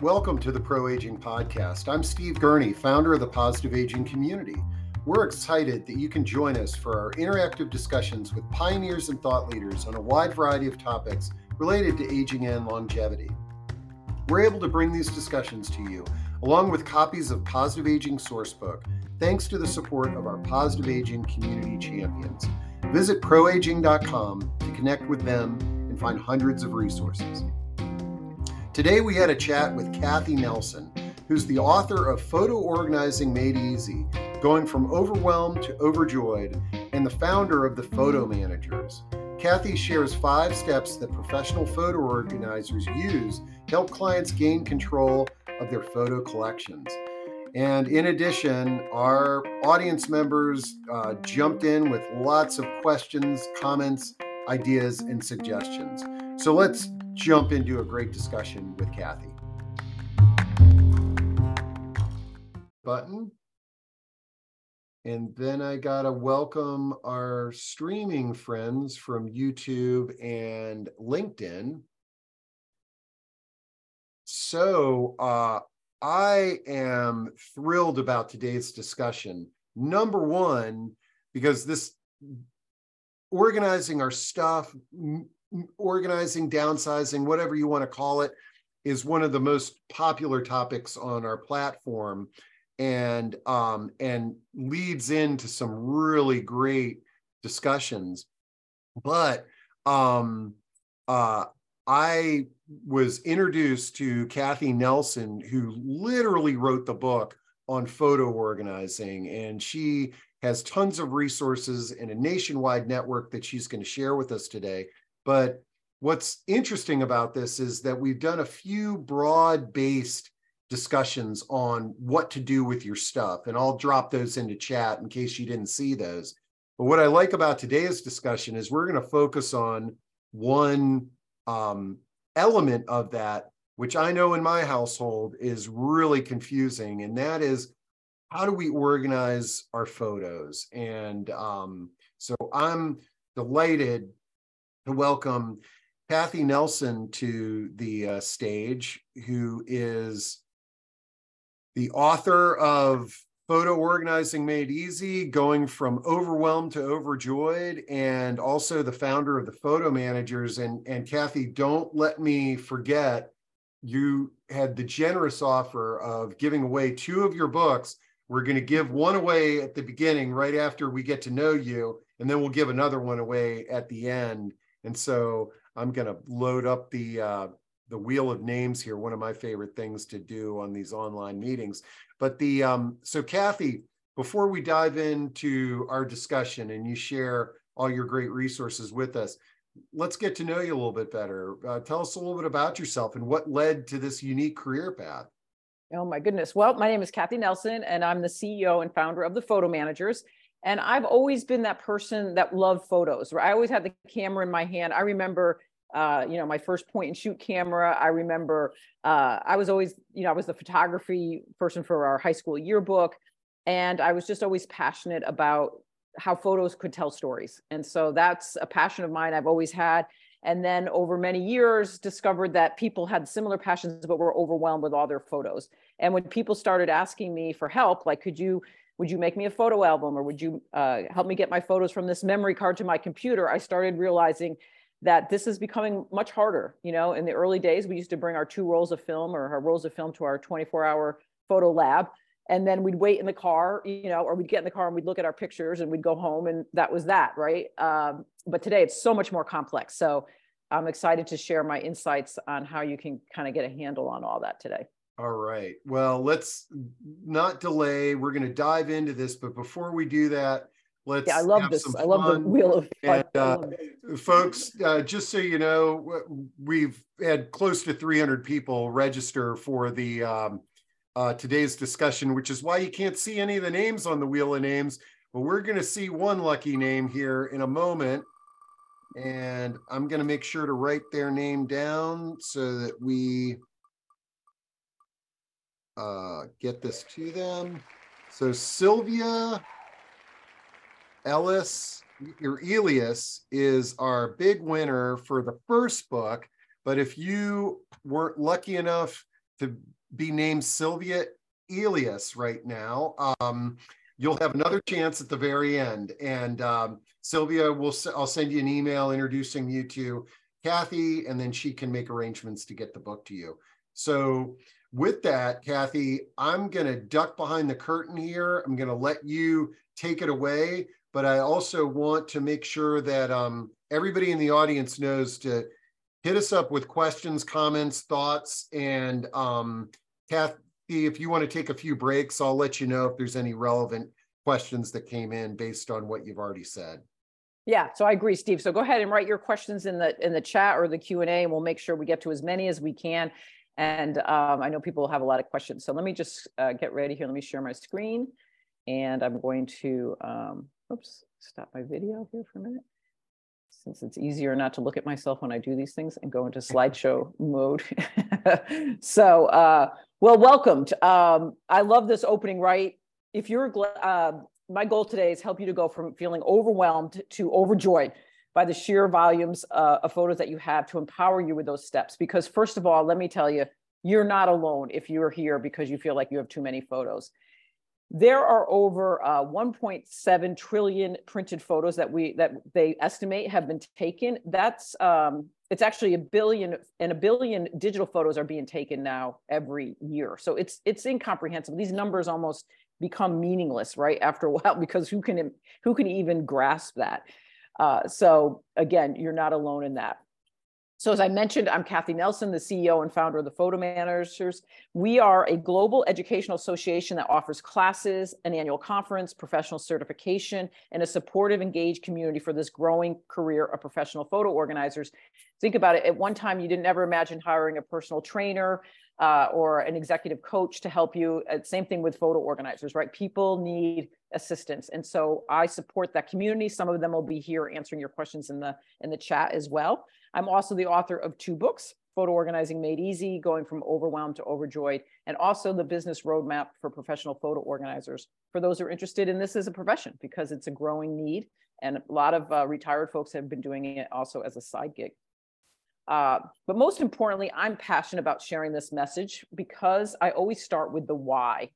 Welcome to the Pro Aging Podcast. I'm Steve Gurney, founder of the Positive Aging Community. We're excited that you can join us for our interactive discussions with pioneers and thought leaders on a wide variety of topics related to aging and longevity. We're able to bring these discussions to you along with copies of Positive Aging Sourcebook, thanks to the support of our Positive Aging community champions. Visit proaging.com to connect with them and find hundreds of resources. Today we had a chat with Cathi Nelson, who's the author of Photo Organizing Made Easy Going from Overwhelmed to Overjoyed, and the founder of the Photo Managers. Cathi shares five steps that professional photo organizers use to help clients gain control of their photo collections. And in addition, our audience members uh, jumped in with lots of questions, comments, ideas, and suggestions. So let's jump into a great discussion with Cathi. Button. And then I got to welcome our streaming friends from YouTube and LinkedIn. So uh, I am thrilled about today's discussion. Number one, because this organizing our stuff, organizing, downsizing, whatever you want to call it, is one of the most popular topics on our platform and um, and leads into some really great discussions. But um, uh, I was introduced to Cathi Nelson, who literally wrote the book on photo organizing, and she has tons of resources and a nationwide network that she's going to share with us today. But what's interesting about this is that we've done a few broad based discussions on what to do with your stuff. And I'll drop those into chat in case you didn't see those. But what I like about today's discussion is we're going to focus on one um, element of that, which I know in my household is really confusing. And that is how do we organize our photos? And um, so I'm delighted to welcome Cathi Nelson to the uh, stage, who is the author of Photo Organizing Made Easy, going from overwhelmed to overjoyed, and also the founder of the Photo Managers. And, and Cathi, don't let me forget, you had the generous offer of giving away two of your books. We're going to give one away at the beginning, right after we get to know you, and then we'll give another one away at the end. And so I'm going to load up the uh, the wheel of names here, one of my favorite things to do on these online meetings. But the um, so Cathi, before we dive into our discussion and you share all your great resources with us, let's get to know you a little bit better. Uh, tell us a little bit about yourself and what led to this unique career path. Oh my goodness. Well, my name is Cathi Nelson, and I'm the CEO and founder of the Photo Managers. And I've always been that person that loved photos. I always had the camera in my hand. I remember uh, you know, my first point and shoot camera. I remember uh, I was always, you know, I was the photography person for our high school yearbook. And I was just always passionate about how photos could tell stories. And so that's a passion of mine I've always had. And then over many years, discovered that people had similar passions, but were overwhelmed with all their photos. And when people started asking me for help, like, could you, would you make me a photo album or would you uh, help me get my photos from this memory card to my computer? I started realizing that this is becoming much harder. You know, in the early days, we used to bring our two rolls of film or our rolls of film to our 24 hour photo lab. And then we'd wait in the car, you know, or we'd get in the car and we'd look at our pictures and we'd go home and that was that, right? Um, but today it's so much more complex. So I'm excited to share my insights on how you can kind of get a handle on all that today. All right. Well, let's not delay. We're going to dive into this, but before we do that, Let's yeah, I love this. I love the wheel of fun. And, uh, folks, uh, just so you know, we've had close to 300 people register for the um, uh, today's discussion, which is why you can't see any of the names on the wheel of names. But we're going to see one lucky name here in a moment. And I'm going to make sure to write their name down so that we uh, get this to them. So Sylvia Ellis or Elias is our big winner for the first book. But if you weren't lucky enough to be named Sylvia Elias right now. Um, you'll have another chance at the very end. And um, Sylvia, will I'll send you an email introducing you to Cathi, and then she can make arrangements to get the book to you. So with that, Cathi, I'm going to duck behind the curtain here. I'm going to let you take it away, but I also want to make sure that um, everybody in the audience knows to hit us up with questions, comments, thoughts, and um, Cathi, if you want to take a few breaks, I'll let you know if there's any relevant questions that came in based on what you've already said. Yeah, so I agree, Steve. So go ahead and write your questions in the in the chat or the Q and A, and we'll make sure we get to as many as we can. And um, I know people have a lot of questions. So let me just uh, get ready here. Let me share my screen. And I'm going to, um, oops, stop my video here for a minute. Since it's easier not to look at myself when I do these things and go into slideshow mode. so, uh, well, welcomed. Um, I love this opening, right? If you're, uh, my goal today is help you to go from feeling overwhelmed to overjoyed by the sheer volumes uh, of photos that you have to empower you with those steps. Because first of all, let me tell you, you're not alone if you're here because you feel like you have too many photos. There are over uh, 1.7 trillion printed photos that we that they estimate have been taken. That's um, it's actually a billion and a billion digital photos are being taken now every year. So it's it's incomprehensible. These numbers almost become meaningless right after a while because who can who can even grasp that? Uh, so again, you're not alone in that. So as I mentioned, I'm Cathi Nelson, the CEO and founder of the Photo Managers. We are a global educational association that offers classes, an annual conference, professional certification, and a supportive, engaged community for this growing career of professional photo organizers. Think about it. At one time, you didn't ever imagine hiring a personal trainer, uh, or an executive coach to help you. Uh, same thing with photo organizers, right? People need assistance, and so I support that community. Some of them will be here answering your questions in the in the chat as well. I'm also the author of two books: Photo Organizing Made Easy, going from overwhelmed to overjoyed, and also the business roadmap for professional photo organizers. For those who are interested in this as a profession, because it's a growing need, and a lot of uh, retired folks have been doing it also as a side gig. Uh, but most importantly, I'm passionate about sharing this message because I always start with the why.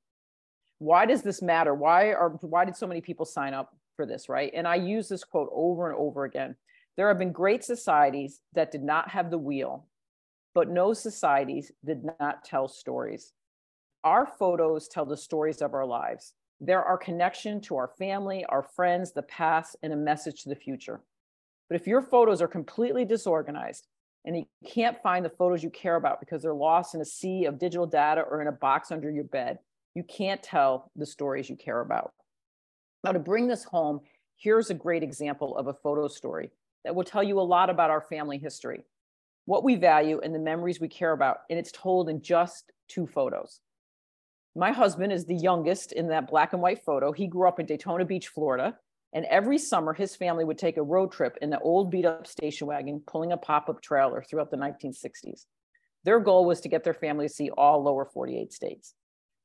Why does this matter? Why are why did so many people sign up for this, right? And I use this quote over and over again. There have been great societies that did not have the wheel, but no societies did not tell stories. Our photos tell the stories of our lives. They're our connection to our family, our friends, the past, and a message to the future. But if your photos are completely disorganized, and you can't find the photos you care about because they're lost in a sea of digital data or in a box under your bed. You can't tell the stories you care about. Now, to bring this home, here's a great example of a photo story that will tell you a lot about our family history, what we value, and the memories we care about. And it's told in just two photos. My husband is the youngest in that black and white photo. He grew up in Daytona Beach, Florida. And every summer, his family would take a road trip in the old beat up station wagon, pulling a pop up trailer throughout the 1960s. Their goal was to get their family to see all lower 48 states.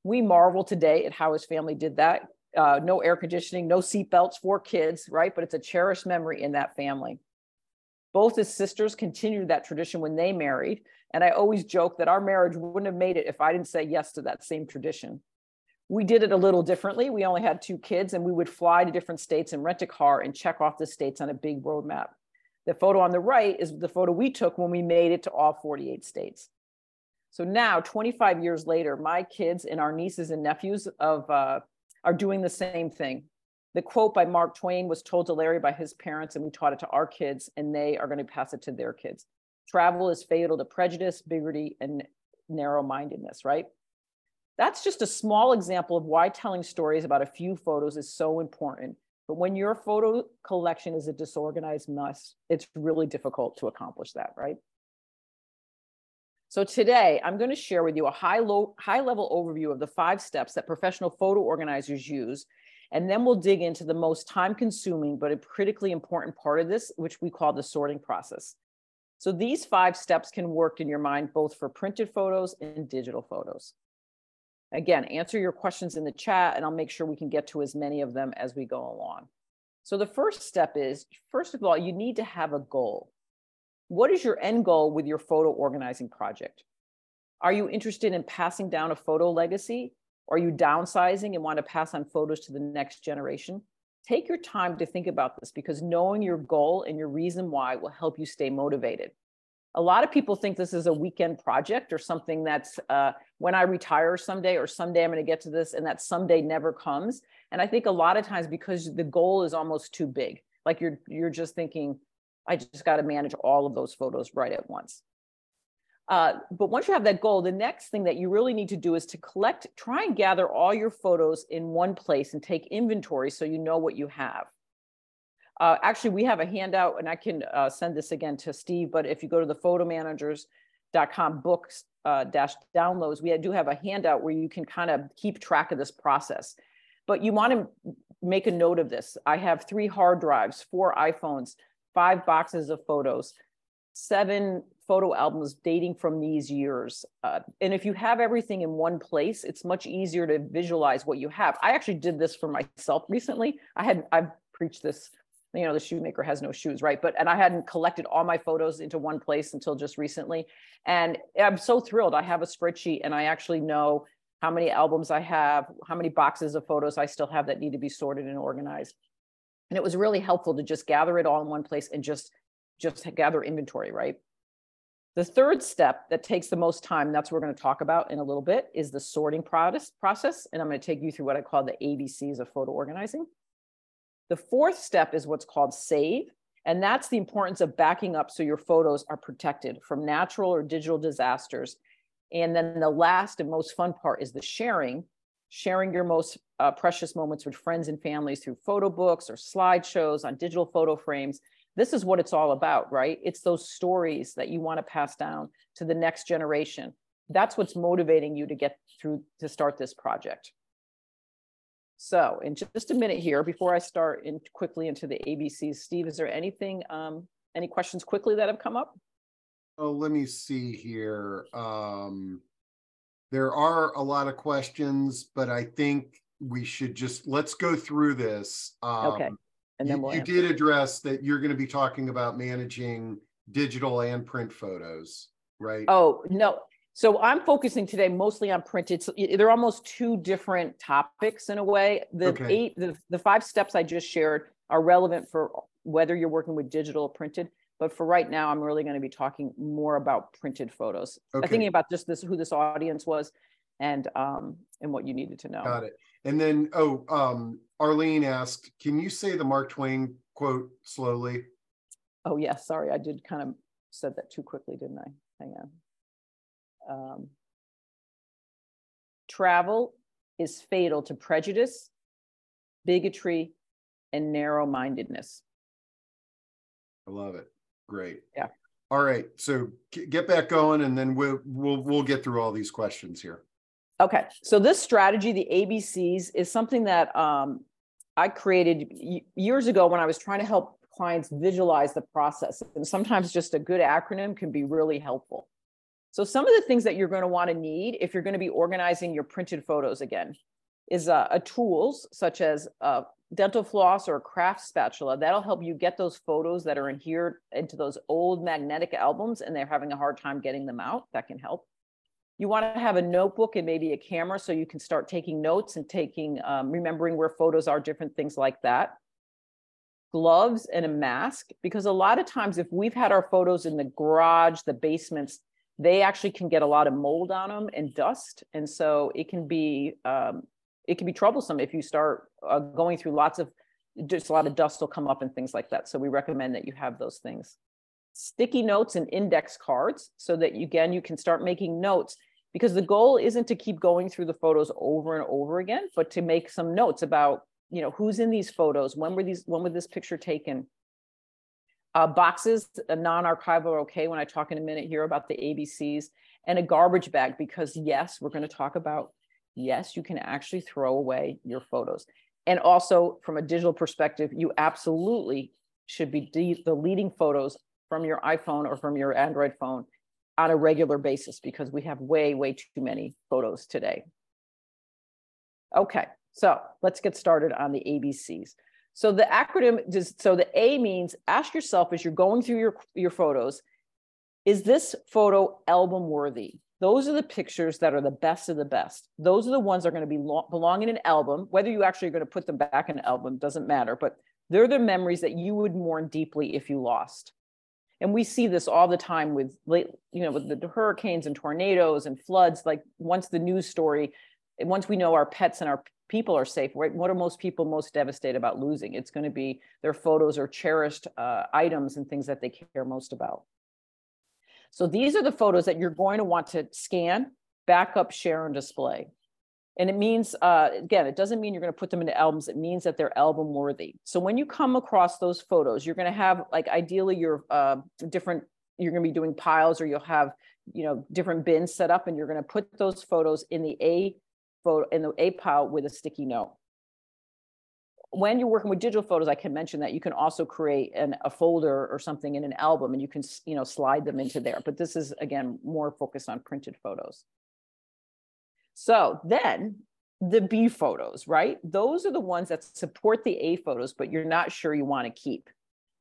We marvel today at how his family did that. Uh, no air conditioning, no seatbelts for kids, right? But it's a cherished memory in that family. Both his sisters continued that tradition when they married. And I always joke that our marriage wouldn't have made it if I didn't say yes to that same tradition we did it a little differently. We only had two kids, and we would fly to different states and rent a car and check off the states on a big road map. The photo on the right is the photo we took when we made it to all 48 states. So now, 25 years later, my kids and our nieces and nephews of uh, are doing the same thing. The quote by Mark Twain was told to Larry by his parents, and we taught it to our kids, and they are going to pass it to their kids. Travel is fatal to prejudice, bigotry, and narrow mindedness, right? That's just a small example of why telling stories about a few photos is so important. But when your photo collection is a disorganized mess, it's really difficult to accomplish that, right? So today I'm going to share with you a high, low, high level overview of the five steps that professional photo organizers use. And then we'll dig into the most time consuming, but a critically important part of this, which we call the sorting process. So these five steps can work in your mind, both for printed photos and digital photos. Again, answer your questions in the chat and I'll make sure we can get to as many of them as we go along. So the first step is, first of all, you need to have a goal. What is your end goal with your photo organizing project? Are you interested in passing down a photo legacy? Are you downsizing and want to pass on photos to the next generation? Take your time to think about this because knowing your goal and your reason why will help you stay motivated. A lot of people think this is a weekend project or something that's uh, when I retire someday or someday I'm going to get to this and that someday never comes. And I think a lot of times because the goal is almost too big, like you're you're just thinking, I just got to manage all of those photos right at once. Uh, but once you have that goal, the next thing that you really need to do is to collect, try and gather all your photos in one place and take inventory so you know what you have. Uh, actually, we have a handout, and I can uh, send this again to Steve, but if you go to the photomanagers.com books uh, dash downloads, we do have a handout where you can kind of keep track of this process. But you want to make a note of this. I have three hard drives, four iPhones, five boxes of photos, seven photo albums dating from these years. Uh, and if you have everything in one place, it's much easier to visualize what you have. I actually did this for myself recently. I had, I've preached this, you know, the shoemaker has no shoes, right? But, and I hadn't collected all my photos into one place until just recently. And I'm so thrilled. I have a spreadsheet and I actually know how many albums I have, how many boxes of photos I still have that need to be sorted and organized. And it was really helpful to just gather it all in one place and just just gather inventory, right? The third step that takes the most time, that's what we're going to talk about in a little bit, is the sorting process. And I'm going to take you through what I call the ABCs of photo organizing. The fourth step is what's called save. And that's the importance of backing up so your photos are protected from natural or digital disasters. And then the last and most fun part is the sharing, sharing your most uh, precious moments with friends and families through photo books or slideshows on digital photo frames this is what it's all about, right? It's those stories that you want to pass down to the next generation. That's what's motivating you to get through to start this project. So in just a minute here, before I start in quickly into the ABCs, Steve, is there anything, um, any questions quickly that have come up? Oh, let me see here. Um, there are a lot of questions, but I think we should just, let's go through this. Um, okay and then you, we'll you did address that you're going to be talking about managing digital and print photos, right? Oh, no. So I'm focusing today mostly on printed. So they're almost two different topics in a way. The okay. eight, the, the five steps I just shared are relevant for whether you're working with digital or printed. But for right now, I'm really going to be talking more about printed photos. Okay. I'm thinking about just this, who this audience was, and um, and what you needed to know. Got it. And then, oh, um, Arlene asked, can you say the Mark Twain quote slowly? Oh, yeah. Sorry, I did kind of said that too quickly, didn't I? Hang on. Um, travel is fatal to prejudice, bigotry, and narrow mindedness. I love it. Great. Yeah. All right. So get back going and then we'll we'll we'll get through all these questions here. Okay, so this strategy, the ABCs, is something that um, I created years ago when I was trying to help clients visualize the process. And sometimes just a good acronym can be really helpful. So some of the things that you're going to want to need if you're going to be organizing your printed photos again is uh, a tools such as a dental floss or a craft spatula. That'll help you get those photos that are in here into those old magnetic albums and they're having a hard time getting them out. That can help. You want to have a notebook and maybe a camera so you can start taking notes and taking, um, remembering where photos are, different things like that. Gloves and a mask, because a lot of times if we've had our photos in the garage, the basements, they actually can get a lot of mold on them and dust. And so it can be, um, it can be troublesome if you start uh, going through lots of, just a lot of dust will come up and things like that. So we recommend that you have those things sticky notes and index cards so that you, again you can start making notes because the goal isn't to keep going through the photos over and over again but to make some notes about you know who's in these photos when were these when was this picture taken uh, boxes a non-archival are okay when i talk in a minute here about the abcs and a garbage bag because yes we're going to talk about yes you can actually throw away your photos and also from a digital perspective you absolutely should be de- deleting photos from your iPhone or from your Android phone on a regular basis because we have way, way too many photos today. Okay, so let's get started on the ABCs. So the acronym, just, so the A means ask yourself as you're going through your, your photos, is this photo album worthy? Those are the pictures that are the best of the best. Those are the ones that are going to be belong in an album. Whether you actually are going to put them back in an album doesn't matter, but they're the memories that you would mourn deeply if you lost. And we see this all the time with late, you know, with the hurricanes and tornadoes and floods. Like once the news story, once we know our pets and our people are safe, right? What are most people most devastated about losing? It's going to be their photos or cherished uh, items and things that they care most about. So these are the photos that you're going to want to scan, back up, share, and display. And it means, uh, again, it doesn't mean you're going to put them into albums. It means that they're album worthy. So when you come across those photos, you're going to have like ideally your uh, different, you're going to be doing piles or you'll have, you know, different bins set up and you're going to put those photos in the A photo, in the A pile with a sticky note when you're working with digital photos, I can mention that you can also create an, a folder or something in an album and you can, you know, slide them into there. But this is, again, more focused on printed photos. So then the B photos, right? Those are the ones that support the A photos, but you're not sure you want to keep.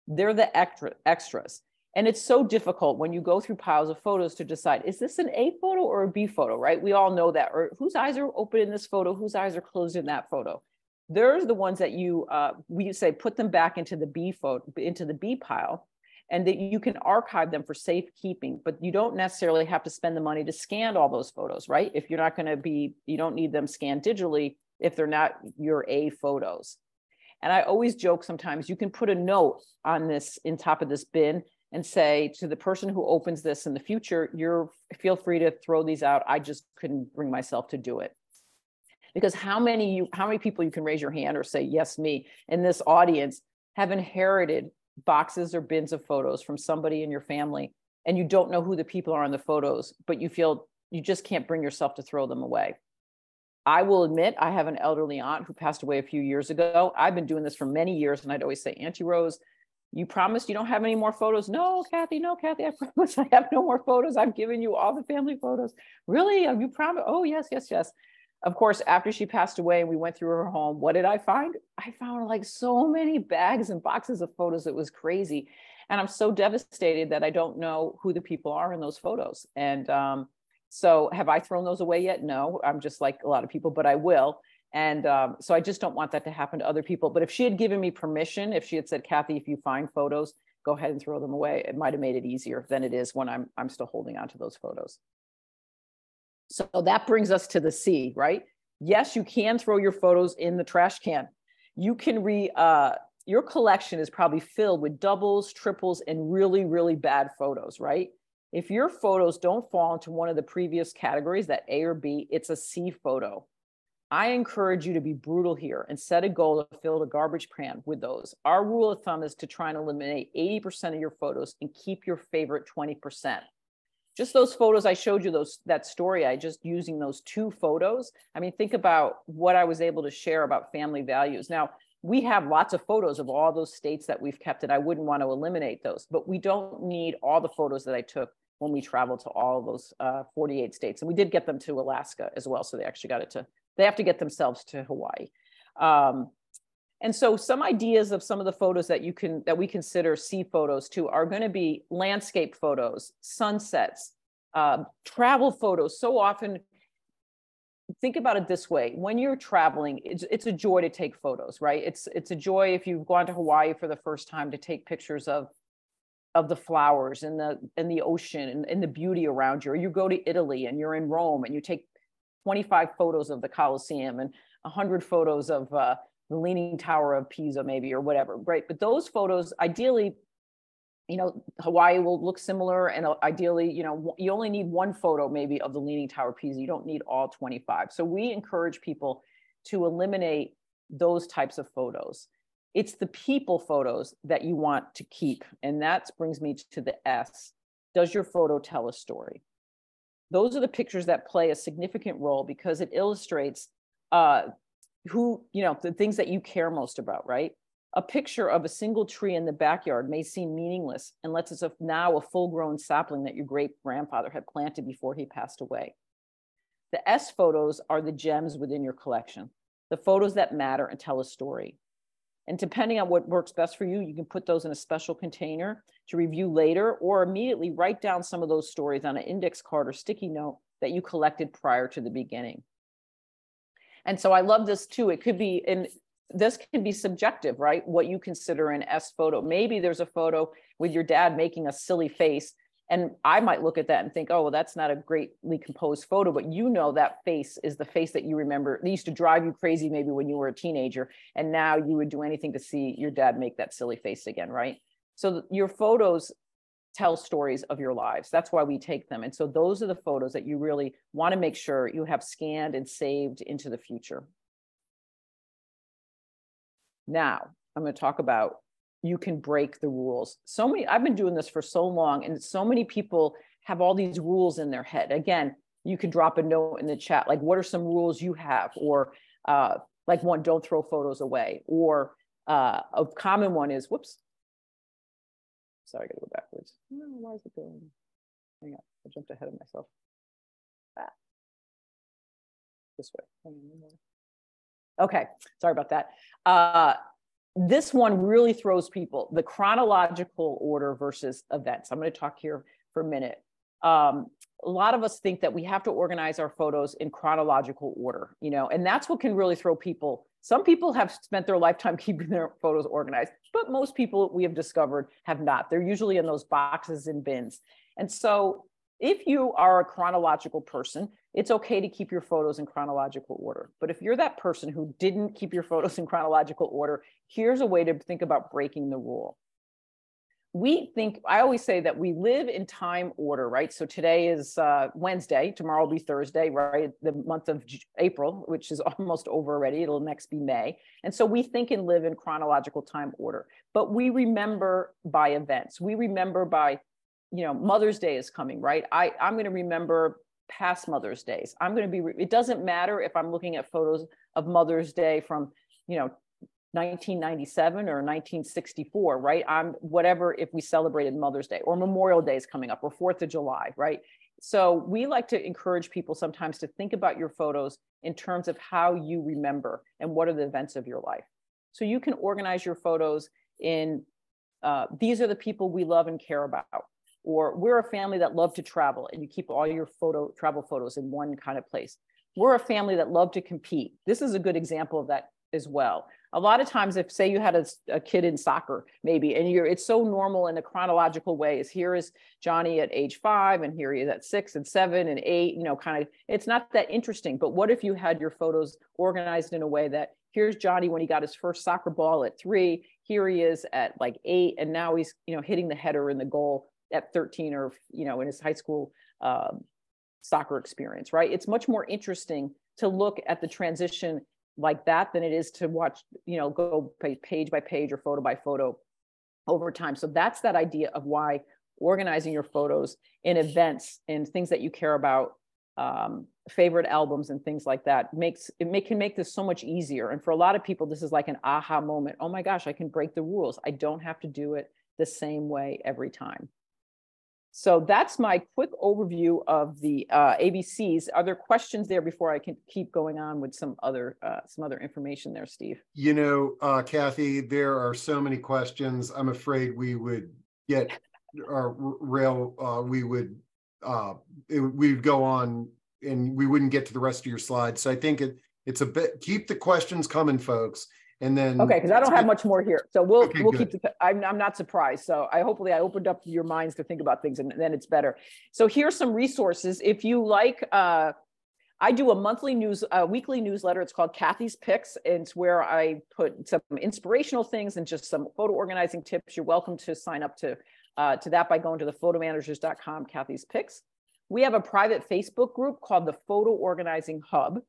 They're the extra, extras. And it's so difficult when you go through piles of photos to decide, is this an A photo or a B photo, right? We all know that, or whose eyes are open in this photo, whose eyes are closed in that photo they're the ones that you uh, we say put them back into the B photo into the B pile, and that you can archive them for safekeeping. But you don't necessarily have to spend the money to scan all those photos, right? If you're not going to be, you don't need them scanned digitally if they're not your A photos. And I always joke sometimes you can put a note on this in top of this bin and say to the person who opens this in the future, you're feel free to throw these out. I just couldn't bring myself to do it. Because how many you how many people you can raise your hand or say yes me in this audience have inherited boxes or bins of photos from somebody in your family and you don't know who the people are in the photos but you feel you just can't bring yourself to throw them away. I will admit i have an elderly aunt who passed away a few years ago. I've been doing this for many years and i'd always say auntie rose you promised you don't have any more photos no cathi no cathi i promise i have no more photos i've given you all the family photos really you promised oh yes yes yes of course, after she passed away and we went through her home, what did I find? I found like so many bags and boxes of photos. It was crazy. And I'm so devastated that I don't know who the people are in those photos. And um, so, have I thrown those away yet? No, I'm just like a lot of people, but I will. And um, so, I just don't want that to happen to other people. But if she had given me permission, if she had said, Cathi, if you find photos, go ahead and throw them away, it might have made it easier than it is when I'm, I'm still holding on to those photos. So that brings us to the C, right? Yes, you can throw your photos in the trash can. You can re, uh, your collection is probably filled with doubles, triples, and really, really bad photos, right? If your photos don't fall into one of the previous categories, that A or B, it's a C photo. I encourage you to be brutal here and set a goal to fill a garbage can with those. Our rule of thumb is to try and eliminate 80% of your photos and keep your favorite 20% just those photos I showed you, those that story, I just using those two photos. I mean, think about what I was able to share about family values. Now, we have lots of photos of all those states that we've kept, and I wouldn't want to eliminate those, but we don't need all the photos that I took when we traveled to all those uh, 48 states. And we did get them to Alaska as well. So they actually got it to, they have to get themselves to Hawaii. Um, and so some ideas of some of the photos that you can that we consider sea photos too are going to be landscape photos, sunsets, uh, travel photos. So often, think about it this way: when you're traveling, it's, it's a joy to take photos, right? It's it's a joy if you've gone to Hawaii for the first time to take pictures of of the flowers and the and the ocean and, and the beauty around you. Or you go to Italy and you're in Rome and you take 25 photos of the Colosseum and 100 photos of uh, the Leaning Tower of Pisa, maybe, or whatever, right? But those photos, ideally, you know, Hawaii will look similar. And uh, ideally, you know, you only need one photo maybe of the Leaning Tower of Pisa. You don't need all 25. So we encourage people to eliminate those types of photos. It's the people photos that you want to keep. And that brings me to the S. Does your photo tell a story? Those are the pictures that play a significant role because it illustrates uh, who, you know, the things that you care most about, right? A picture of a single tree in the backyard may seem meaningless unless it's a, now a full grown sapling that your great grandfather had planted before he passed away. The S photos are the gems within your collection, the photos that matter and tell a story. And depending on what works best for you, you can put those in a special container to review later or immediately write down some of those stories on an index card or sticky note that you collected prior to the beginning. And so I love this too. It could be, and this can be subjective, right? What you consider an S photo. Maybe there's a photo with your dad making a silly face. And I might look at that and think, oh, well, that's not a greatly composed photo, but you know that face is the face that you remember. They used to drive you crazy maybe when you were a teenager. And now you would do anything to see your dad make that silly face again, right? So your photos tell stories of your lives. That's why we take them. And so those are the photos that you really want to make sure you have scanned and saved into the future. Now, I'm going to talk about you can break the rules. So many, I've been doing this for so long, and so many people have all these rules in their head. Again, you can drop a note in the chat, like, what are some rules you have? Or, uh, like, one, don't throw photos away. Or, uh, a common one is, whoops, Sorry, I gotta go backwards. No, why is it going? Hang on, I jumped ahead of myself. Ah. This way. Okay, sorry about that. Uh, this one really throws people, the chronological order versus events. I'm gonna talk here for a minute. Um, a lot of us think that we have to organize our photos in chronological order, you know, and that's what can really throw people some people have spent their lifetime keeping their photos organized, but most people we have discovered have not. They're usually in those boxes and bins. And so if you are a chronological person, it's okay to keep your photos in chronological order. But if you're that person who didn't keep your photos in chronological order, here's a way to think about breaking the rule. We think i always say that we live in time order right? So today is uh, wednesday tomorrow will be thursday right? The month of april which is almost over already it'll next be may. And so we think and live in chronological time order but we remember by events. We remember by you know mother's day is coming right i i'm going to remember past mother's days i'm going to be it doesn't matter if i'm looking at photos of mother's day from you know 1997 or 1964, right? I'm whatever if we celebrated Mother's Day or Memorial Day is coming up or Fourth of July, right? So we like to encourage people sometimes to think about your photos in terms of how you remember and what are the events of your life. So you can organize your photos in uh, these are the people we love and care about, or we're a family that love to travel and you keep all your photo travel photos in one kind of place. We're a family that love to compete. This is a good example of that as well a lot of times if say you had a, a, kid in soccer maybe and you're it's so normal in a chronological way is here is johnny at age five and here he is at six and seven and eight you know kind of it's not that interesting but what if you had your photos organized in a way that here's johnny when he got his first soccer ball at three here he is at like eight and now he's you know hitting the header in the goal at 13 or you know in his high school um, soccer experience right it's much more interesting to look at the transition like that than it is to watch, you know, go page by page or photo by photo over time. So that's that idea of why organizing your photos in events and things that you care about, um, favorite albums and things like that makes it make, can make this so much easier. And for a lot of people, this is like an aha moment. Oh my gosh, I can break the rules. I don't have to do it the same way every time. So that's my quick overview of the uh, ABCs. Are there questions there before I can keep going on with some other uh, some other information there, Steve? You know, uh, Cathi, there are so many questions. I'm afraid we would get our rail. Uh, we would uh, it, we'd go on and we wouldn't get to the rest of your slides. So I think it it's a bit keep the questions coming, folks and then okay because i don't have much more here so we'll okay, we'll good. keep the I'm, I'm not surprised so i hopefully i opened up your minds to think about things and then it's better so here's some resources if you like uh I do a monthly news, a weekly newsletter. It's called Cathi's Picks. And it's where I put some inspirational things and just some photo organizing tips. You're welcome to sign up to uh, to that by going to the photomanagers.com Cathi's Picks. We have a private Facebook group called the Photo Organizing Hub.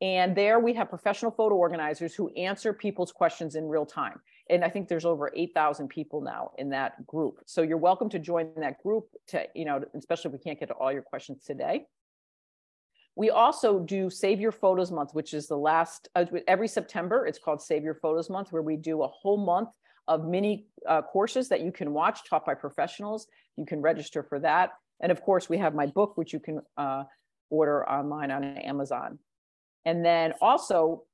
And there we have professional photo organizers who answer people's questions in real time. And I think there's over 8,000 people now in that group. So you're welcome to join that group to, you know, especially if we can't get to all your questions today. We also do Save Your Photos Month, which is the last, uh, every September, it's called Save Your Photos Month, where we do a whole month of mini uh, courses that you can watch taught by professionals. You can register for that. And of course, we have my book, which you can uh, order online on Amazon. And then also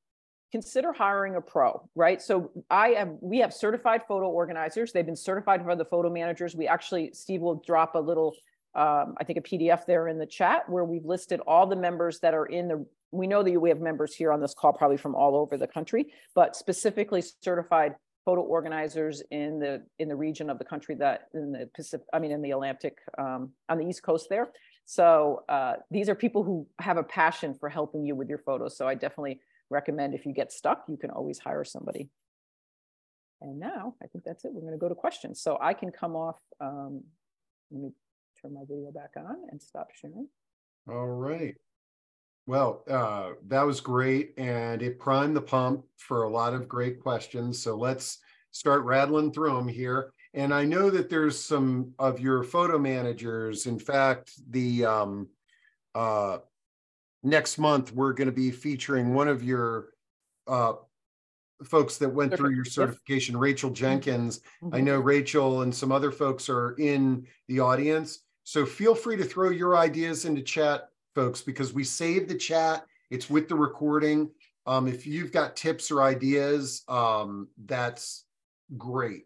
consider hiring a pro, right? So I have, we have certified photo organizers. They've been certified by the photo managers. We actually, Steve will drop a little um, I think, a PDF there in the chat where we've listed all the members that are in the, we know that we have members here on this call probably from all over the country, but specifically certified photo organizers in the in the region of the country that in the Pacific, I mean, in the Atlantic, um, on the East Coast there. So uh, these are people who have a passion for helping you with your photos. So I definitely recommend if you get stuck, you can always hire somebody. And now I think that's it. We're going to go to questions. So I can come off. Um, let me turn my video back on and stop sharing. All right. Well, uh, that was great. And it primed the pump for a lot of great questions. So let's start rattling through them here. And I know that there's some of your photo managers. In fact, the um, uh, next month, we're going to be featuring one of your uh, folks that went through your certification, yep. Rachel mm-hmm. Jenkins. Mm-hmm. I know Rachel and some other folks are in the audience. So feel free to throw your ideas into chat, folks, because we save the chat. It's with the recording. Um, if you've got tips or ideas, um, that's great.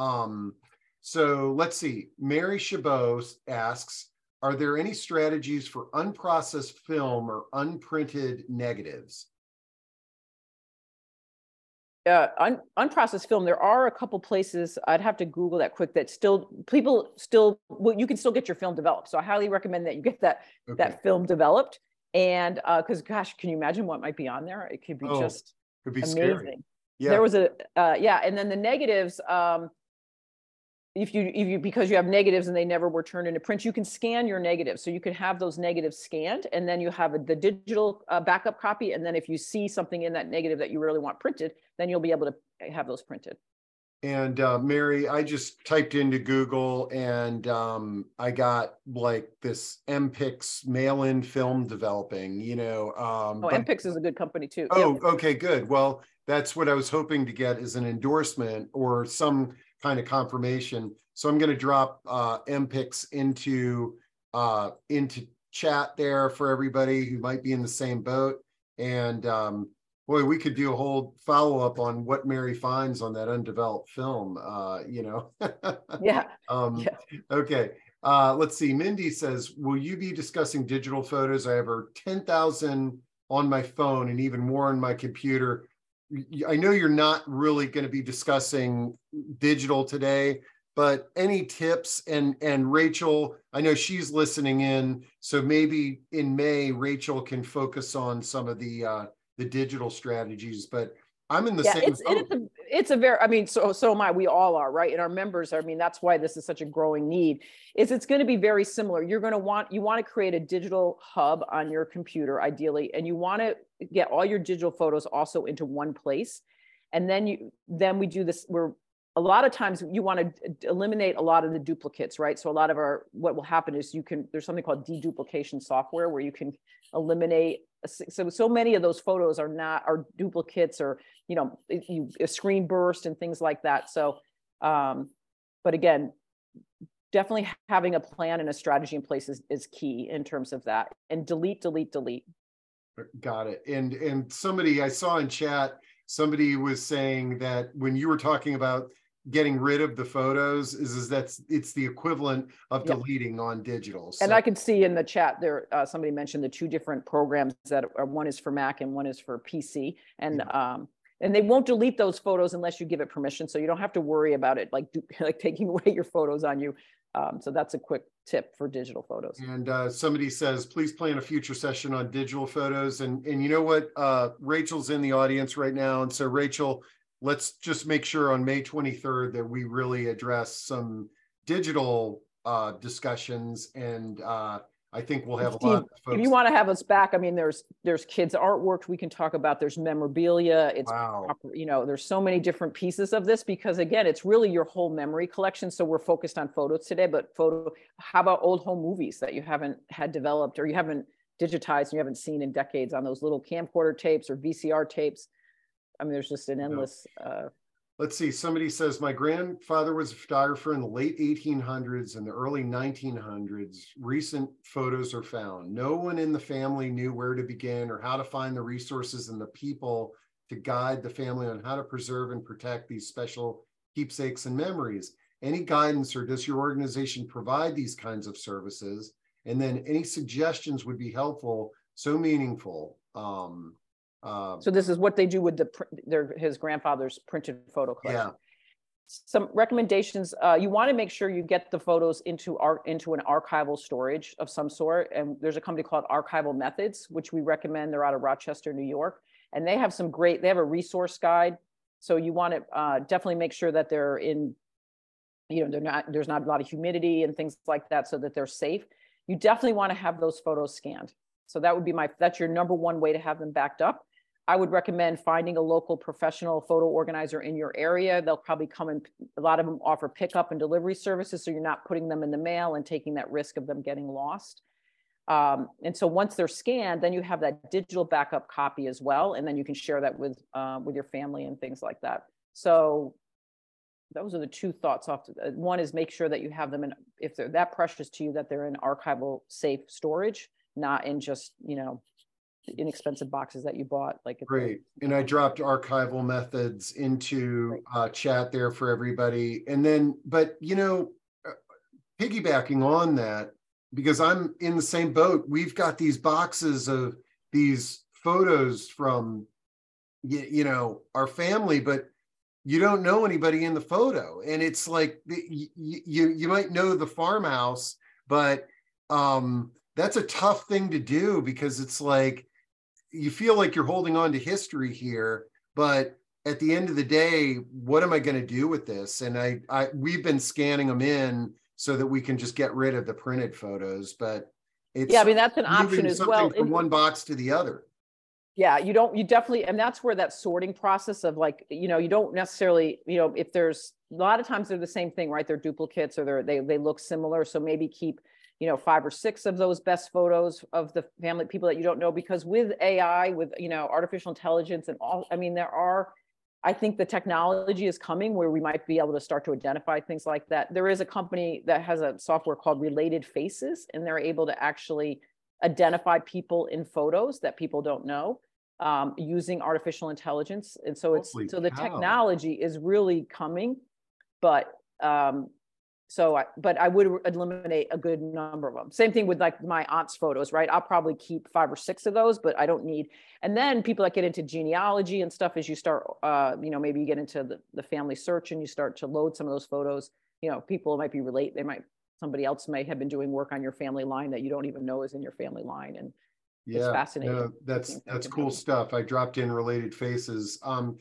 Um, so let's see. Mary Chabot asks, are there any strategies for unprocessed film or unprinted negatives? uh, un, unprocessed film, there are a couple places I'd have to Google that quick that still people still well, you can still get your film developed. So I highly recommend that you get that okay. that film developed. And because uh, gosh, can you imagine what might be on there? It could be oh, just could be amazing. Scary. Yeah. There was a uh, yeah, and then the negatives. Um, if you if you because you have negatives and they never were turned into print you can scan your negatives. So you can have those negatives scanned and then you have the digital uh, backup copy. And then if you see something in that negative that you really want printed then you'll be able to have those printed. And uh, mary i just typed into google and um, i got like this mpix mail-in film developing you know um, oh but, mpix is a good company too. Oh yep. okay good. Well that's what i was hoping to get is an endorsement or some kind of confirmation. So I'm going to drop uh, MPix into uh, into chat there for everybody who might be in the same boat. And um, boy, we could do a whole follow up on what Mary finds on that undeveloped film. Uh, you know. yeah. Um, yeah. Okay. Uh, let's see. Mindy says, "Will you be discussing digital photos? I have over ten thousand on my phone and even more on my computer. I know you're not really going to be discussing digital today, but any tips and and Rachel, I know she's listening in, so maybe in May Rachel can focus on some of the uh, the digital strategies. But I'm in the yeah, same. It's, it's a it's a very. I mean, so so am I. We all are, right? And our members. I mean, that's why this is such a growing need. Is it's going to be very similar. You're going to want you want to create a digital hub on your computer, ideally, and you want to get all your digital photos also into one place, and then you then we do this. We're a lot of times you want to eliminate a lot of the duplicates, right? So a lot of our what will happen is you can there's something called deduplication software where you can eliminate so so many of those photos are not are duplicates or you know you, a screen burst and things like that. So, um, but again, definitely having a plan and a strategy in place is, is key in terms of that. And delete, delete, delete. Got it. And and somebody I saw in chat somebody was saying that when you were talking about getting rid of the photos is is that's it's the equivalent of yep. deleting on digital so. and i can see in the chat there uh, somebody mentioned the two different programs that are one is for mac and one is for pc and yeah. um and they won't delete those photos unless you give it permission so you don't have to worry about it like like taking away your photos on you um, so that's a quick tip for digital photos. And uh, somebody says, please plan a future session on digital photos. And and you know what? Uh, Rachel's in the audience right now, and so Rachel, let's just make sure on May 23rd that we really address some digital uh, discussions and uh, I think we'll have a lot. If you want to have us back, I mean, there's there's kids artwork we can talk about. There's memorabilia. It's wow. proper, you know, there's so many different pieces of this because again, it's really your whole memory collection. So we're focused on photos today, but photo. How about old home movies that you haven't had developed or you haven't digitized and you haven't seen in decades on those little camcorder tapes or VCR tapes? I mean, there's just an endless. Uh, let's see, somebody says, my grandfather was a photographer in the late 1800s and the early 1900s. Recent photos are found. No one in the family knew where to begin or how to find the resources and the people to guide the family on how to preserve and protect these special keepsakes and memories. any guidance or does your organization provide these kinds of services? And then any suggestions would be helpful, so meaningful. Um, uh, so this is what they do with the their his grandfather's printed photo collection. Yeah. Some recommendations. Uh, you want to make sure you get the photos into our into an archival storage of some sort. And there's a company called Archival Methods, which we recommend. They're out of Rochester, New York, and they have some great. They have a resource guide. So you want to uh, definitely make sure that they're in. You know, they're not. There's not a lot of humidity and things like that, so that they're safe. You definitely want to have those photos scanned. So that would be my. That's your number one way to have them backed up I would recommend finding a local professional photo organizer in your area. They'll probably come and a lot of them offer pickup and delivery services. So you're not putting them in the mail and taking that risk of them getting lost. Um, and so once they're scanned, then you have that digital backup copy as well. And then you can share that with, uh, with your family and things like that. So those are the two thoughts off. To, uh, one is make sure that you have them in, if they're that precious to you, that they're in archival safe storage, not in just, you know, inexpensive boxes that you bought like great and i dropped archival methods into uh, chat there for everybody and then but you know uh, piggybacking on that because i'm in the same boat we've got these boxes of these photos from you, you know our family but you don't know anybody in the photo and it's like you you, you might know the farmhouse but um that's a tough thing to do because it's like you feel like you're holding on to history here, but at the end of the day, what am I going to do with this? And I, I, we've been scanning them in so that we can just get rid of the printed photos. But it's yeah, I mean that's an option as well. From one box to the other. Yeah, you don't. You definitely, and that's where that sorting process of like, you know, you don't necessarily, you know, if there's a lot of times they're the same thing, right? They're duplicates or they're they they look similar. So maybe keep you know five or six of those best photos of the family people that you don't know because with ai with you know artificial intelligence and all i mean there are i think the technology is coming where we might be able to start to identify things like that there is a company that has a software called related faces and they're able to actually identify people in photos that people don't know um, using artificial intelligence and so it's Holy so the cow. technology is really coming but um, so I, but i would eliminate a good number of them same thing with like my aunt's photos right? I'll probably keep five or six of those but i don't need and then people that get into genealogy and stuff as you start uh, you know maybe you get into the, the FamilySearch and you start to load some of those photos you know people might be relate they might somebody else may have been doing work on your family line that you don't even know is in your family line and yeah, it's fascinating. no, that's that's cool stuff. I dropped in related faces. Um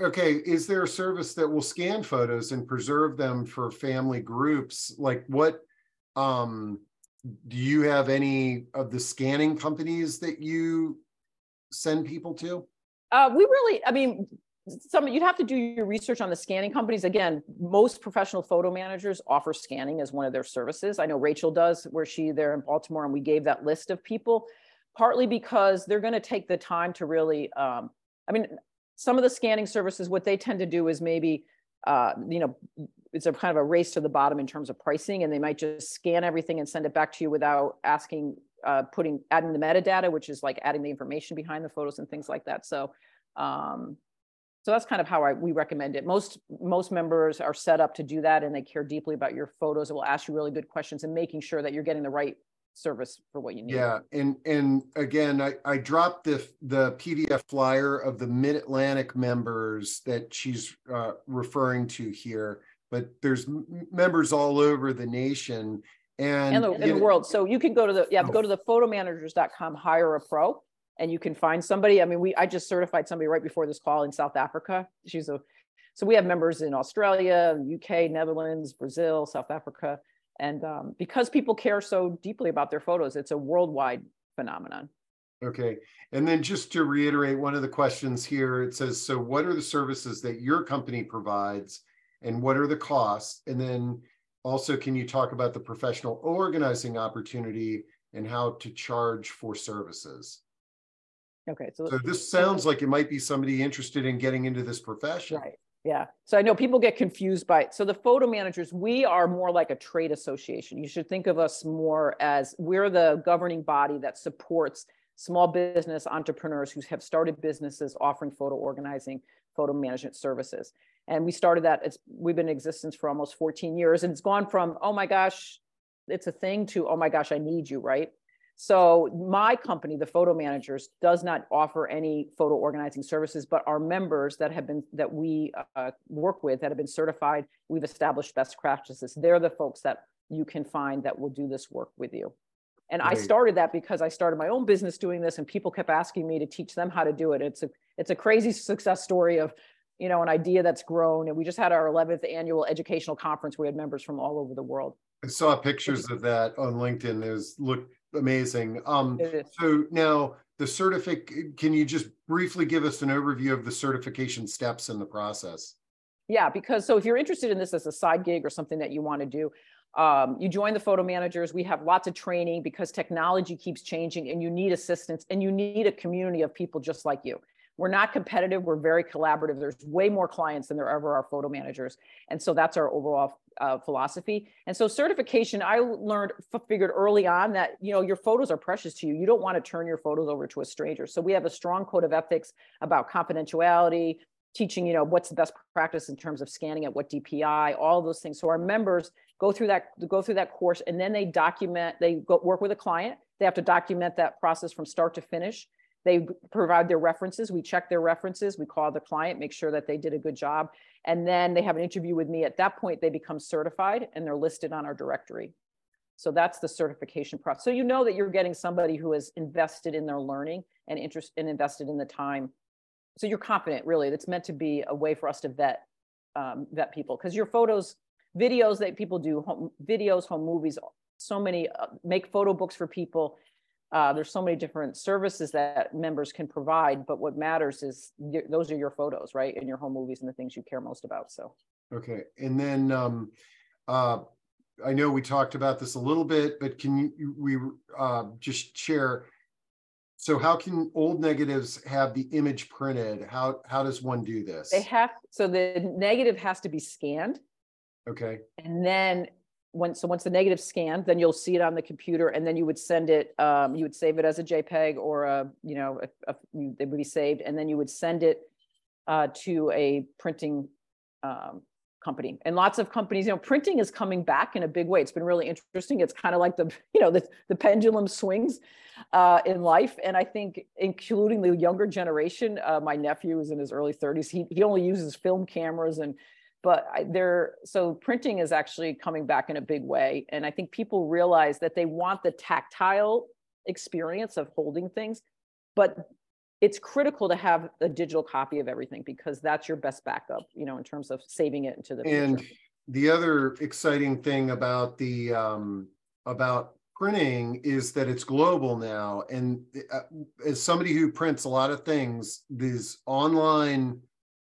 okay is there a service that will scan photos and preserve them for family groups? Like what um do you have any of the scanning companies that you send people to? Uh, we really i mean some you'd have to do your research on the scanning companies. Again most professional photo managers offer scanning as one of their services. I know rachel does where she there in baltimore and we gave that list of people partly because they're going to take the time to really um, i mean some of the scanning services, what they tend to do is maybe, uh, you know, it's a kind of a race to the bottom in terms of pricing, and they might just scan everything and send it back to you without asking, uh, putting, adding the metadata, which is like adding the information behind the photos and things like that. So, um, so that's kind of how I, we recommend it. Most most members are set up to do that, and they care deeply about your photos. It will ask you really good questions and making sure that you're getting the right service for what you need. Yeah, and and again, I I dropped the the PDF flyer of the Mid Atlantic members that she's uh, referring to here, but there's members all over the nation and in the, in the world. So you can go to the yeah oh. go to the photomanagers.com, hire a pro, and you can find somebody. I mean, we I just certified somebody right before this call in South Africa. She's a so we have members in Australia, UK, Netherlands, Brazil, South Africa and um, because people care so deeply about their photos, it's a worldwide phenomenon. Okay. And then just to reiterate one of the questions here, it says, so what are the services that your company provides and what are the costs? And then also, can you talk about the professional organizing opportunity and how to charge for services? Okay. So, so this sounds like it might be somebody interested in getting into this profession. Right. Yeah. So I know people get confused by it. So the photo managers, we are more like a trade association. You should think of us more as we're the governing body that supports small business entrepreneurs who have started businesses offering photo organizing, photo management services. And we started that, it's, we've been in existence for almost 14 years and it's gone from, oh my gosh, it's a thing to, oh my gosh, I need you, right? So my company, the photo managers, does not offer any photo organizing services, but our members that have been that we uh, work with that have been certified, we've established best practices. They're the folks that you can find that will do this work with you. And I started that because I started my own business doing this, and people kept asking me to teach them how to do it. It's a it's a crazy success story of you know an idea that's grown. And we just had our 11th annual educational conference. We had members from all over the world. I saw pictures of that on LinkedIn. It was look amazing. Um, so now the certificate. Can you just briefly give us an overview of the certification steps in the process? Yeah, because so if you're interested in this as a side gig or something that you want to do, um, you join the photo managers. We have lots of training because technology keeps changing and you need assistance and you need a community of people just like you. We're not competitive. We're very collaborative. There's way more clients than there ever are photo managers. And so that's our overall uh, philosophy. And so certification, I learned, figured early on that, you know, your photos are precious to you. You don't want to turn your photos over to a stranger. So we have a strong code of ethics about confidentiality, teaching, you know, what's the best practice in terms of scanning at what DPI, all those things. So our members go through that, go through that course and then they document, they go work with a client. They have to document that process from start to finish. They provide their references. We check their references. We call the client, make sure that they did a good job. And then they have an interview with me. At that point, they become certified and they're listed on our directory. So that's the certification process. So you know that you're getting somebody who has invested in their learning and interest and invested in the time so you're confident really that's meant to be a way for us to vet um, vet people because your photos videos that people do home videos home movies so many uh, make photo books for people uh, there's so many different services that members can provide but what matters is those are your photos right and your home movies and the things you care most about so okay and then um, uh, i know we talked about this a little bit but can you we uh, just share so how can old negatives have the image printed? How how does one do this? They have so the negative has to be scanned. Okay. And then once so once the negative scanned, then you'll see it on the computer, and then you would send it. Um, you would save it as a JPEG or a you know a, a, it would be saved, and then you would send it uh, to a printing um, company. And lots of companies you know printing is coming back in a big way. It's been really interesting. It's kind of like the you know the, the pendulum swings uh, in life. And i think including the younger generation uh, my nephew is in his early 30s he, he only uses film cameras and but they're so printing is actually coming back in a big way and i think people realize that they want the tactile experience of holding things but it's critical to have a digital copy of everything because that's your best backup, you know, in terms of saving it into the and future. the other exciting thing about the um, about printing is that it's global now. And uh, as somebody who prints a lot of things, these online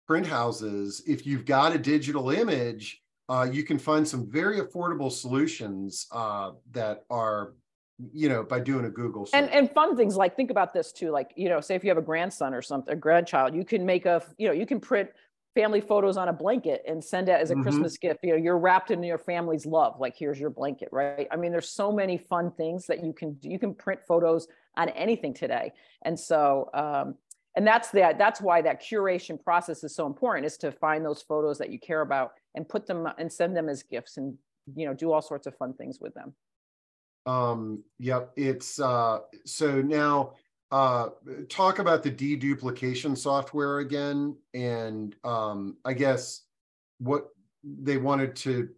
print houses, if you've got a digital image, uh, you can find some very affordable solutions uh, that are you know, by doing a Google search. And and fun things like think about this too. Like, you know, say if you have a grandson or something, a grandchild, you can make a, you know, you can print family photos on a blanket and send it as a mm-hmm. Christmas gift. You know, you're wrapped in your family's love. Like, here's your blanket, right? I mean, there's so many fun things that you can do. You can print photos on anything today. And so um, and that's that that's why that curation process is so important is to find those photos that you care about and put them and send them as gifts and you know do all sorts of fun things with them. Um, yep, it's uh, so now uh, talk about the deduplication software again, and um, I guess what they wanted to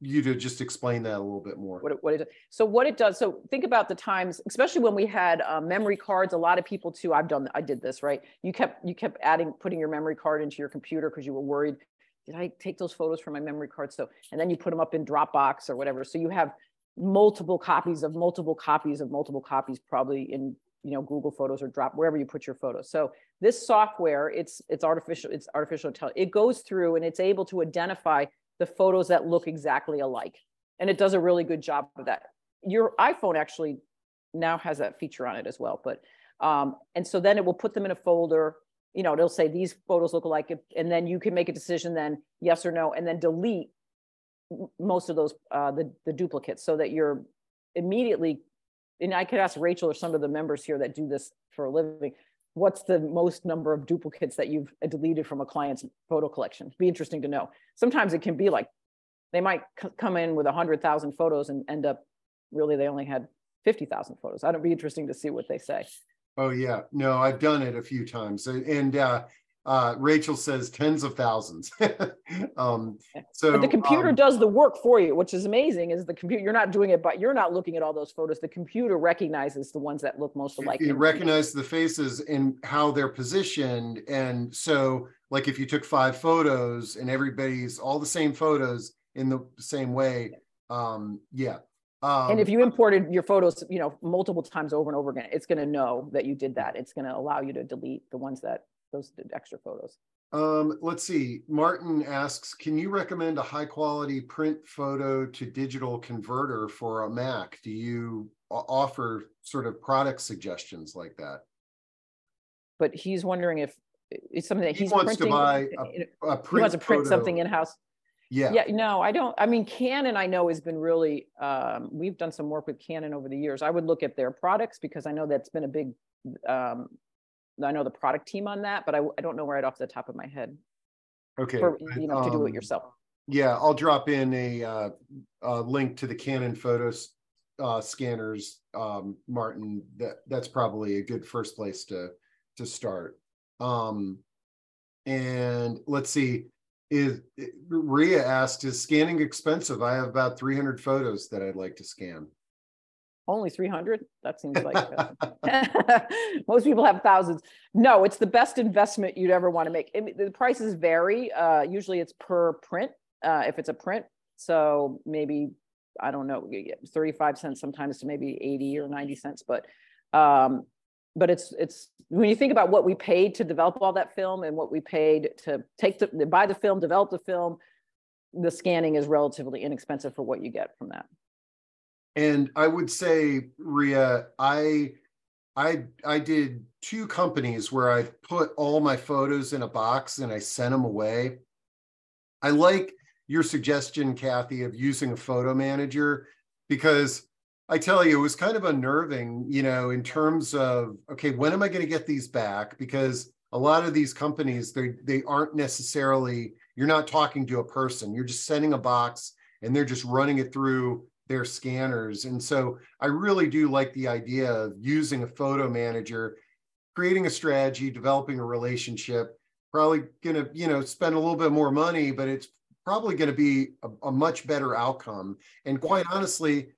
you to just explain that a little bit more. What it, what it so what it does. So think about the times, especially when we had uh, memory cards. A lot of people too. I've done. I did this right. You kept you kept adding putting your memory card into your computer because you were worried. Did I take those photos from my memory card? So and then you put them up in Dropbox or whatever. So you have multiple copies of multiple copies of multiple copies probably in you know google photos or drop wherever you put your photos so this software it's it's artificial it's artificial intelligence it goes through and it's able to identify the photos that look exactly alike. And it does a really good job of that. Your iphone actually now has that feature on it as well but um, and so then it will put them in a folder. You know it'll say these photos look alike and then you can make a decision then yes or no and then delete most of those uh, the the duplicates so that you're immediately and I could ask Rachel or some of the members here that do this for a living what's the most number of duplicates that you've deleted from a client's photo collection? Be interesting to know. Sometimes it can be like they might come in with a hundred thousand photos and end up really they only had 50,000 photos. That'd be interesting to see what they say. Oh yeah, no, I've done it a few times, and uh, uh, Rachel says tens of thousands. um, so but the computer um, does the work for you, which is amazing. Is the computer? You're not doing it, but you're not looking at all those photos. The computer recognizes the ones that look most alike. It recognizes the faces and how they're positioned, and so like if you took five photos and everybody's all the same photos in the same way, um, yeah, um, and if you imported your photos, you know, multiple times over and over again, it's going to know that you did that. It's going to allow you to delete the ones that those extra photos. Um, let's see. Martin asks, can you recommend a high quality print photo to digital converter for a Mac? Do you offer sort of product suggestions like that? But he's wondering if it's something that he he's wants printing, to buy a, a print he wants to print photo. something in house. Yeah. Yeah, no, I don't. I mean, Canon, I know has been really. Um, we've done some work with Canon over the years. I would look at their products because I know that's been a big. Um, I know the product team on that, but I, I don't know right off the top of my head. Okay. For, you know, um, to do it um, yourself. Yeah, I'll drop in a, uh, a link to the Canon photos uh, scanners, um, Martin. That that's probably a good first place to to start. Um, and let's see is Ria asked, is scanning expensive? I have about 300 photos that I'd like to scan. Only 300? That seems like uh, most people have thousands. No, it's the best investment you'd ever want to make. It, the prices vary. Uh, usually it's per print, uh, if it's a print. So maybe, I don't know, 35 cents sometimes to maybe 80 or 90 cents. But um, but it's it's when you think about what we paid to develop all that film and what we paid to take the buy the film, develop the film, the scanning is relatively inexpensive for what you get from that. And I would say, Ria, I I I did two companies where I put all my photos in a box and I sent them away. I like your suggestion, Cathi, of using a photo manager because I tell you, it was kind of unnerving, you know, in terms of okay, when am I going to get these back? Because a lot of these companies, they they aren't necessarily. You're not talking to a person. You're just sending a box, and they're just running it through their scanners. And so, I really do like the idea of using a photo manager, creating a strategy, developing a relationship. Probably going to, you know, spend a little bit more money, but it's probably going to be a, a much better outcome. And quite honestly,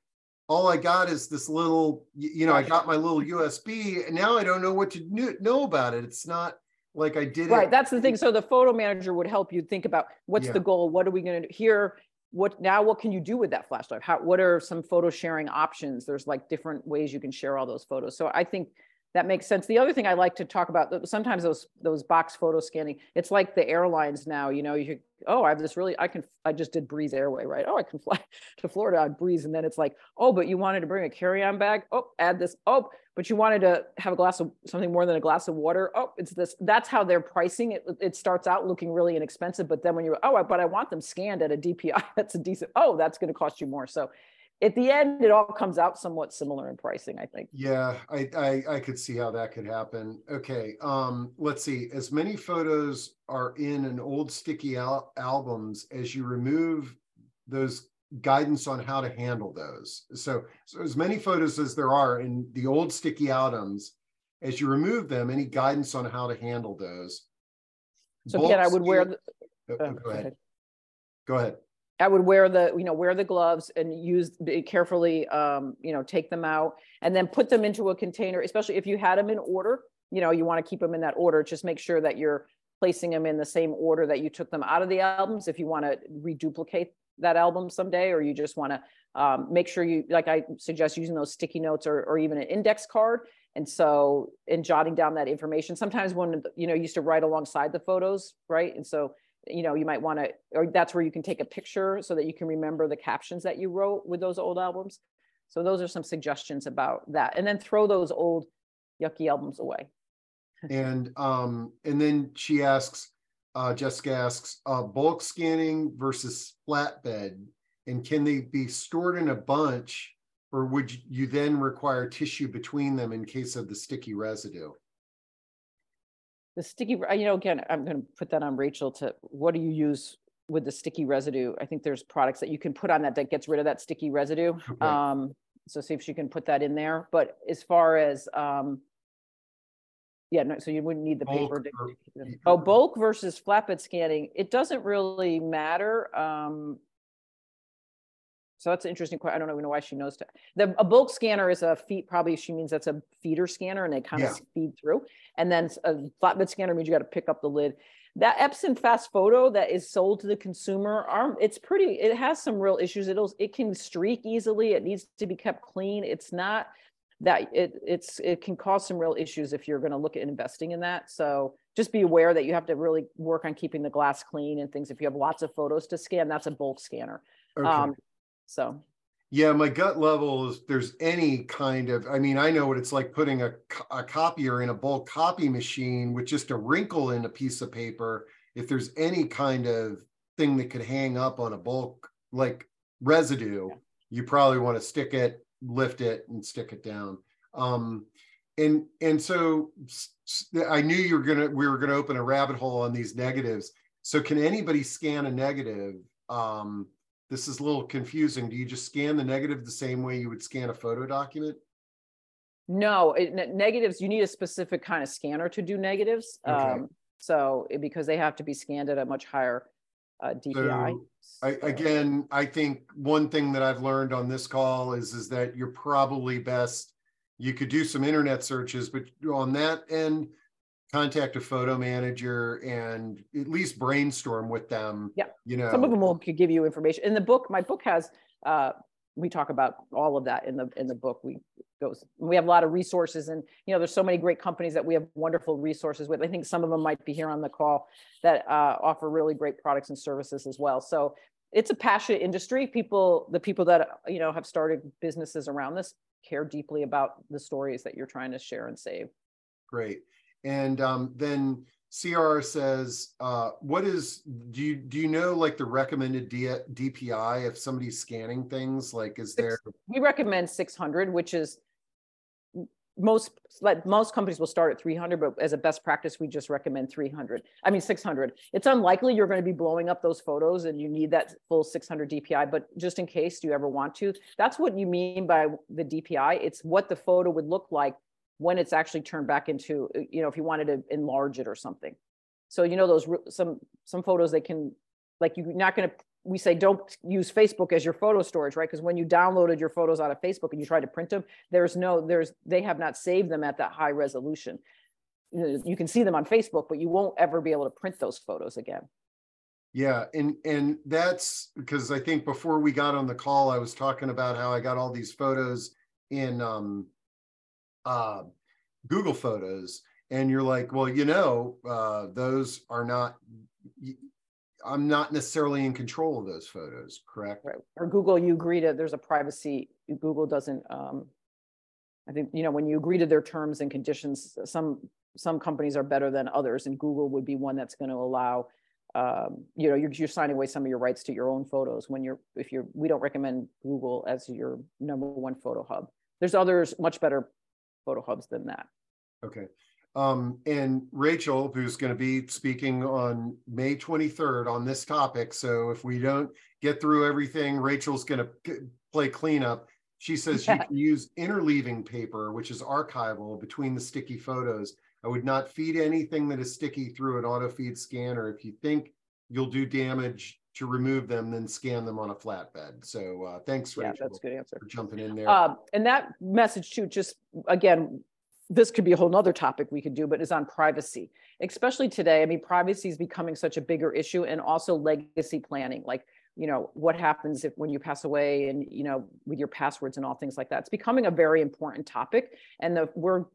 all I got is this little, you know, I got my little USB and now I don't know what to know about it. It's not like I did right. It. That's the thing. So the photo manager would help you think about what's yeah. the goal? What are we going to do here? What now, what can you do with that flash drive? How, what are some photo sharing options? There's like different ways you can share all those photos. So I think that makes sense. The other thing I like to talk about, sometimes those those box photo scanning, it's like the airlines now, you know, you oh, I have this really, I can, I just did Breeze Airway, right? Oh, I can fly to Florida on Breeze. And then it's like, oh, but you wanted to bring a carry-on bag. Oh, add this. Oh, but you wanted to have a glass of something more than a glass of water. Oh, it's this. That's how they're pricing it. It starts out looking really inexpensive, but then when you're, oh, but I want them scanned at a DPI, that's a decent, oh, that's going to cost you more. So at the end, it all comes out somewhat similar in pricing, I think. Yeah, I, I, I could see how that could happen. Okay, um, let's see. As many photos are in an old sticky al- albums as you remove those guidance on how to handle those. So, so as many photos as there are in the old sticky albums, as you remove them, any guidance on how to handle those. So again, I would wear. The, oh, go, go ahead. Go ahead. I would wear the, you know, wear the gloves and use carefully, um, you know, take them out and then put them into a container, especially if you had them in order, you know, you want to keep them in that order. Just make sure that you're placing them in the same order that you took them out of the albums. If you want to reduplicate that album someday, or you just want to um, make sure you, like I suggest using those sticky notes or, or even an index card. And so in jotting down that information, sometimes when, you know, used to write alongside the photos, right? And so you know, you might want to, or that's where you can take a picture so that you can remember the captions that you wrote with those old albums. So those are some suggestions about that. And then throw those old yucky albums away. and um, and then she asks, uh, Jessica asks, uh, bulk scanning versus flatbed, and can they be stored in a bunch, or would you then require tissue between them in case of the sticky residue? The sticky, you know, again, I'm going to put that on Rachel to what do you use with the sticky residue? I think there's products that you can put on that that gets rid of that sticky residue. Okay. Um, so see if she can put that in there. But as far as, um, yeah, no, so you wouldn't need the paper. To- Oh, bulk versus flatbed scanning, it doesn't really matter. Um, so that's an interesting question. I don't even know why she knows that. The, a bulk scanner is a feed, probably she means that's a feeder scanner and they kind Yeah. of feed through. And then a flatbed scanner means you got to pick up the lid. That Epson FastFoto that is sold to the consumer, arm, it's pretty, it has some real issues. It'll, it can streak easily. It needs to be kept clean. It's not that it, it's, it can cause some real issues if you're going to look at investing in that. So just be aware that you have to really work on keeping the glass clean and things. If you have lots of photos to scan, that's a bulk scanner. Okay. Um, so Yeah, my gut level is there's any kind of, I mean, I know what it's like putting a, a copier in a bulk copy machine with just a wrinkle in a piece of paper. If there's any kind of thing that could hang up on a bulk, like residue, you probably want to stick it, lift it and stick it down. Um, and, and so I knew you were gonna, we were gonna open a rabbit hole on these negatives. So can anybody scan a negative? Um, this is a little confusing. Do you just scan the negative the same way you would scan a photo document? no, it, ne- negatives, you need a specific kind of scanner to do negatives. Okay. Um, so it- because they have to be scanned at a much higher uh, DPI. I, So- again, I think one thing that I've learned on this call is, is that you're probably best, you could do some internet searches, but on that end, contact a photo manager and at least brainstorm with them. Yeah. You know. some of them will give you information in the book my book has uh we talk about all of that in the in the book we goes we have a lot of resources and you know there's so many great companies that we have wonderful resources with i think some of them might be here on the call that uh, offer really great products and services as well so it's a passionate industry people the people that you know have started businesses around this care deeply about the stories that you're trying to share and save Great. And um, then CR says, uh, what is, do you, do you know like the recommended D- DPI if somebody's scanning things? Like, is there, we recommend 600 which is most like most companies will start at 300 but as a best practice we just recommend 300 i mean 600 it's unlikely you're going to be blowing up those photos and you need that full 600 dpi but just in case do you ever want to that's what you mean by the dpi it's what the photo would look like when it's actually turned back into uh, you know if you wanted to enlarge it or something so you know those some some photos they can like you're not going to we say don't use Facebook as your photo storage, right? Because when you downloaded your photos out of Facebook and you try to print them, there's no, there's, they have not saved them at that high resolution. You You can see them on Facebook, but you won't ever be able to print those photos again. yeah, and, and that's because I think before we got on the call, I was talking about how I got all these photos in um, uh, Google Photos. And you're like, well, you know, uh, those are not, I'm not necessarily in control of those photos, correct? Right. Or Google, you agree to, there's a privacy, Google doesn't, um, I think, you know, when you agree to their terms and conditions, some, some companies are better than others and Google would be one that's going to allow, um, you know, you're, you're signing away some of your rights to your own photos when you're, if you're, we don't recommend Google as your number one photo hub. There's others much better photo hubs than that. Okay. Um, and Rachel, who's going to be speaking on May 23rd on this topic. So if we don't get through everything, Rachel's going to play cleanup. She says you can use interleaving paper, which is archival between the sticky photos. I would not feed anything that is sticky through an auto feed scanner. If you think you'll do damage to remove them, then scan them on a flatbed. So uh, thanks, Yeah, that's a good answer. for jumping in there. Uh, and that message too, just again, this could be a whole nother topic we could do, but is on privacy, especially today. I mean, privacy is becoming such a bigger issue and also legacy planning. Like, you know, what happens if when you pass away and, you know, with your passwords and all things like that. It's becoming a very important topic. And the, we're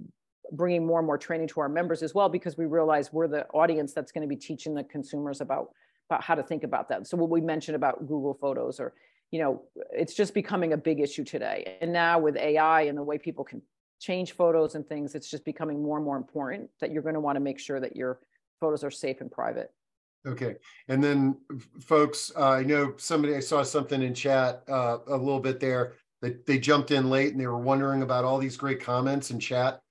bringing more and more training to our members as well, because we realize we're the audience that's going to be teaching the consumers about, about how to think about that. So what we mentioned about Google Photos or, you know, it's just becoming a big issue today. And now with AI and the way people can change photos and things, it's just becoming more and more important that you're going to want to make sure that your photos are safe and private. Okay, and then folks, uh, I know somebody, I saw something in chat uh, a little bit there that they jumped in late and they were wondering about all these great comments in chat.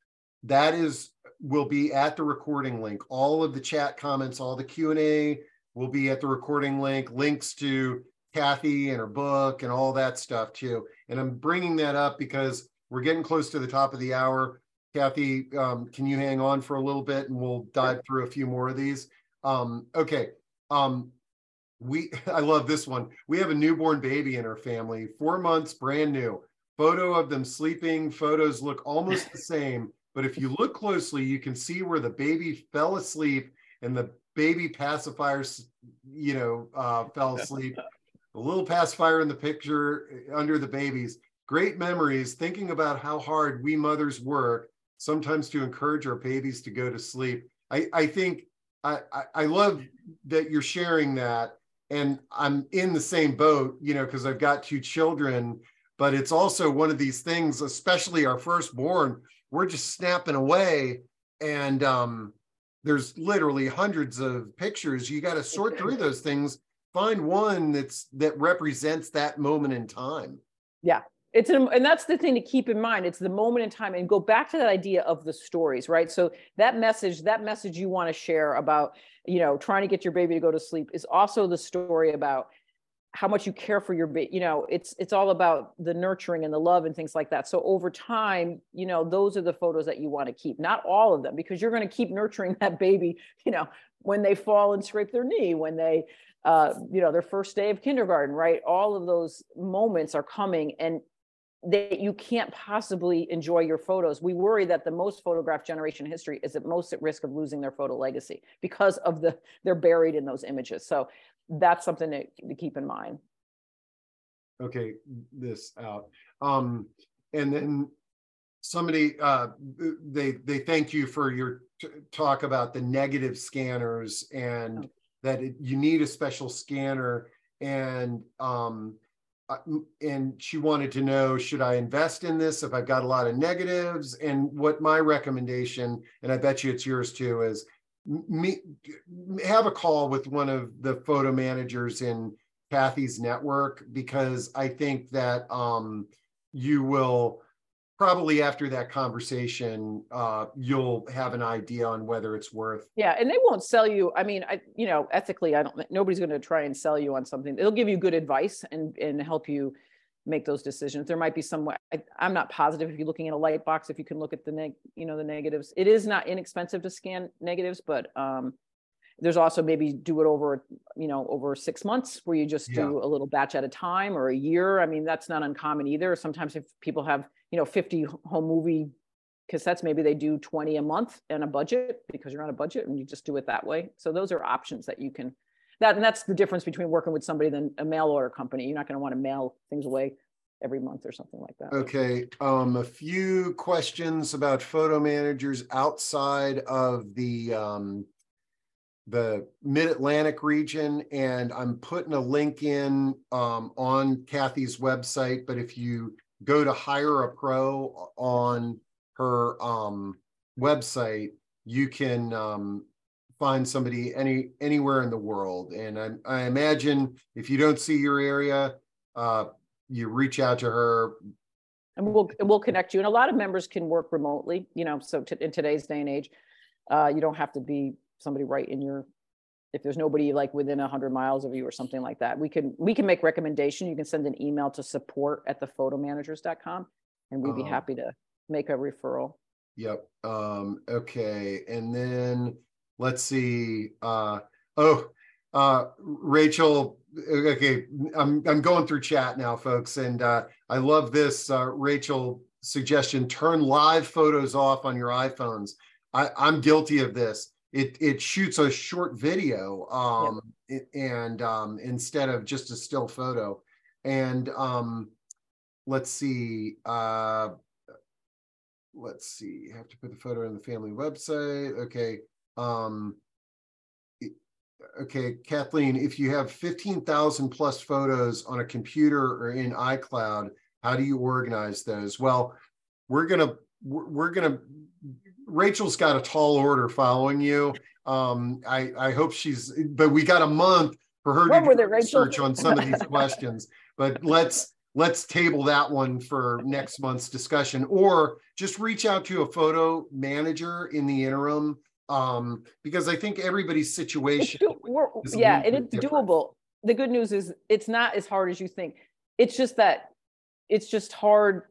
That is will be at the recording link. All of the chat comments, all the Q and A will be at the recording link. Links to Cathi and her book and all that stuff too. And I'm bringing that up because we're getting close to the top of the hour. Cathi, um, can you hang on for a little bit and we'll dive through a few more of these? Um, okay. Um, we I love this one. We have a newborn baby in our family, four months, brand new. Photo of them sleeping. Photos look almost the same, but if you look closely, you can see where the baby fell asleep and the baby pacifiers, you know, uh, fell asleep. a little pacifier in the picture uh, under the babies. Great memories. Thinking about how hard we mothers work sometimes to encourage our babies to go to sleep. I, I think I, I love that you're sharing that. And I'm in the same boat, you know, because I've got two children, but it's also one of these things, especially our firstborn, we're just snapping away. And um, there's literally hundreds of pictures. You got to sort through those things, find one that's that represents that moment in time. Yeah, it's an, and that's the thing to keep in mind it's the moment in time and go back to that idea of the stories right so that message that message you want to share about you know trying to get your baby to go to sleep is also the story about how much you care for your baby you know it's it's all about the nurturing and the love and things like that so over time you know those are the photos that you want to keep not all of them because you're going to keep nurturing that baby you know when they fall and scrape their knee when they uh, you know their first day of kindergarten right all of those moments are coming and that you can't possibly enjoy your photos. We worry that the most photographed generation in history is at most at risk of losing their photo legacy because of the they're buried in those images. So that's something to, to keep in mind. Okay, this out. Um, and then somebody uh, they they thank you for your talk about the negative scanners and oh. that it, you need a special scanner and um, and she wanted to know should I invest in this if I've got a lot of negatives? And what my recommendation, and I bet you it's yours too, is have a call with one of the photo managers in Cathi's network because I think that um, you will probably after that conversation uh, you'll have an idea on whether it's worth yeah and they won't sell you i mean i you know ethically i don't nobody's going to try and sell you on something. They'll give you good advice and and help you make those decisions. There might be some way I, i'm not positive if you're looking at a light box if you can look at the neg you know the negatives. It is not inexpensive to scan negatives but um there's also maybe do it over you know over six months where you just yeah. do a little batch at a time or a year. I mean that's not uncommon either. Sometimes if people have you know 50 home movie cassettes maybe they do 20 a month and a budget because you're on a budget and you just do it that way. So those are options that you can that and that's the difference between working with somebody than a mail order company. You're not going to want to mail things away every month or something like that. Okay um a few questions about photo managers outside of the um the mid-atlantic region and i'm putting a link in um, on cathi's website but if you go to hire a pro on her um, website, you can um, find somebody any anywhere in the world. And I, I imagine if you don't see your area, uh, you reach out to her. And we'll we'll connect you. And a lot of members can work remotely. You know, so in today's day and age, uh, you don't have to be somebody right in your if there's nobody like within 100 miles of you or something like that we can we can make recommendation you can send an email to support at thephotomanagers.com and we'd be uh-huh. happy to make a referral yep um okay and then let's see uh oh uh rachel okay i'm i'm going through chat now folks and uh i love this uh rachel suggestion turn live photos off on your iphones. I i'm guilty of this. It it shoots a short video um, yep. and um, instead of just a still photo. And um, let's see uh, let's see you have to put the photo in the family website. Okay um, okay kathleen if you have 15000 plus photos on a computer or in icloud how do you organize those well we're gonna we're gonna Rachel's got a tall order following you. Um, I, I hope she's, but we got a month for her what to do research on some of these questions. But let's let's table that one for next month's discussion, or just reach out to a photo manager in the interim. Um, because I think everybody's situation. yeah, and it's different. doable. The good news is it's not as hard as you think. It's just that it's just hard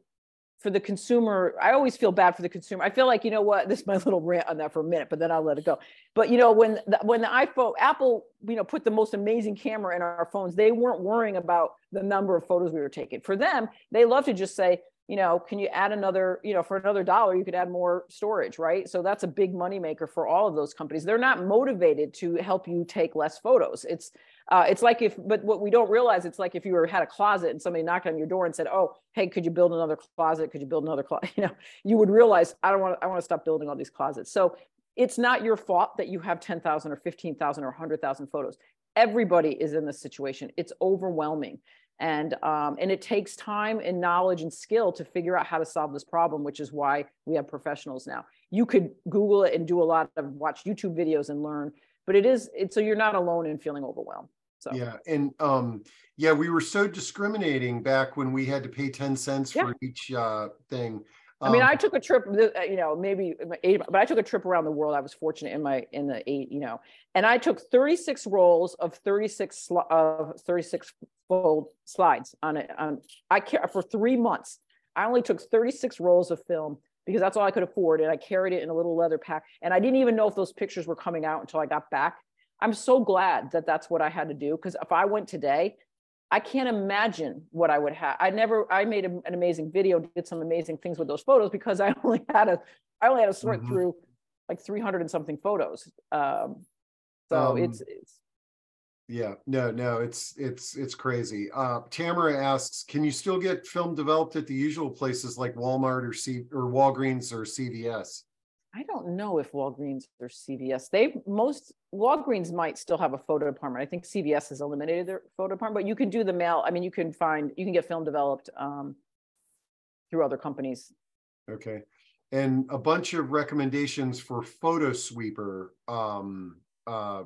for the consumer i always feel bad for the consumer i feel like you know what this is my little rant on that for a minute but then i'll let it go but you know when the, when the iphone apple you know put the most amazing camera in our phones they weren't worrying about the number of photos we were taking for them they love to just say you know can you add another you know for another dollar you could add more storage right so that's a big money maker for all of those companies they're not motivated to help you take less photos it's uh, it's like if, but what we don't realize, it's like if you were had a closet and somebody knocked on your door and said, "Oh, hey, could you build another closet? Could you build another closet?" You know, you would realize, I don't want, I want to stop building all these closets. So it's not your fault that you have ten thousand or fifteen thousand or hundred thousand photos. Everybody is in this situation. It's overwhelming, and um, and it takes time and knowledge and skill to figure out how to solve this problem, which is why we have professionals now. You could Google it and do a lot of watch YouTube videos and learn, but it is it's so you're not alone in feeling overwhelmed. So yeah, and um, yeah, we were so discriminating back when we had to pay ten cents yeah. for each uh, thing. I mean, I um, took a trip, uh, you know, maybe eight, but I took a trip around the world. I was fortunate in my in the eight, you know, and I took 36 rolls of 36 of 36 fold slides on it. On I care for three months. I only took 36 rolls of film because that's all I could afford, and I carried it in a little leather pack. And I didn't even know if those pictures were coming out until I got back. I'm so glad that that's what I had to do because if I went today, I can't imagine what I would have. I never, I made a, an amazing video, did some amazing things with those photos because I only had a, I only had to sort mm-hmm. through like 300 and something photos. Um, so um, it's, it's, yeah, no, no, it's, it's, it's crazy. Uh, Tamara asks, can you still get film developed at the usual places like Walmart or C or Walgreens or CVS? I don't know if Walgreens or CVS. They most Walgreens might still have a photo department. I think CVS has eliminated their photo department, but you can do the mail. I mean, you can find you can get film developed um, through other companies. Okay, and a bunch of recommendations for PhotoSweeper. Um, uh,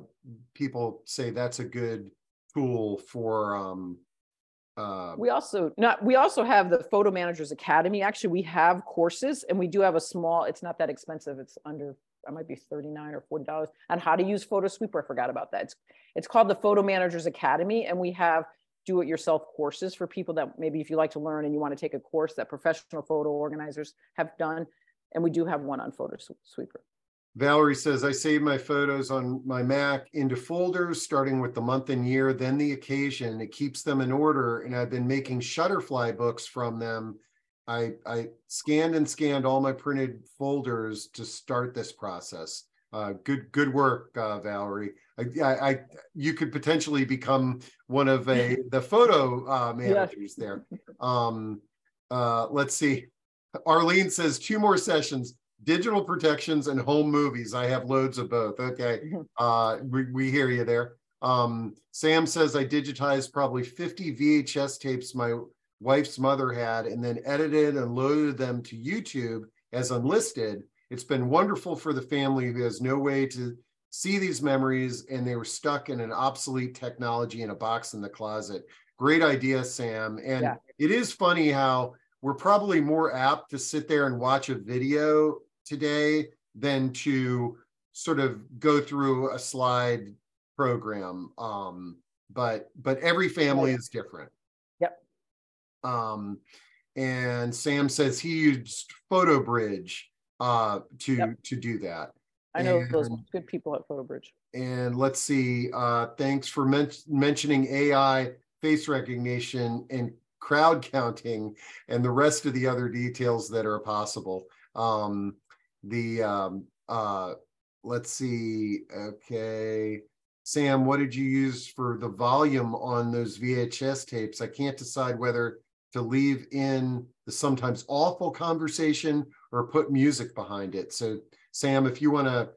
people say that's a good tool for um, uh, we also not we also have the photo managers academy. Actually we have courses and we do have a small it's not that expensive. It's under I might be 39 or 40 dollars. On how to use PhotoSweeper i forgot about that. It's it's called the photo managers academy and we have do it yourself courses for people that maybe if you like to learn and you want to take a course that professional photo organizers have done and we do have one on photo sweeper Valerie says, I save my photos on my Mac into folders, starting with the month and year, then the occasion. It keeps them in order. And I've been making Shutterfly books from them. I, I scanned and scanned all my printed folders to start this process. Uh, good, good work, uh, Valerie. I, I, I, you could potentially become one of a the photo uh, managers there. Um, uh, let's see. Arlene says two more sessions digital protections and home movies. I have loads of both. Okay. Mm-hmm. Uh, we, we hear you there. Um, Sam says I digitized probably 50 VHS tapes my wife's mother had and then edited and loaded them to YouTube as unlisted. It's been wonderful for the family who has no way to see these memories and they were stuck in an obsolete technology in a box in the closet. Great idea, Sam. And yeah. it is funny how we're probably more apt to sit there and watch a video today than to sort of go through a slide program. Um, but but every family is different. Yep. Um, and Sam says he used PhotoBridge uh, to yep. to do that. I know and, those good people at PhotoBridge. And let's see. Uh, thanks for men- mentioning AI face recognition and crowd counting and the rest of the other details that are possible. Um, the um, uh, let's see. Okay, Sam, what did you use for the volume on those VHS tapes? I can't decide whether to leave in the sometimes awful conversation or put music behind it. So, Sam, if you want to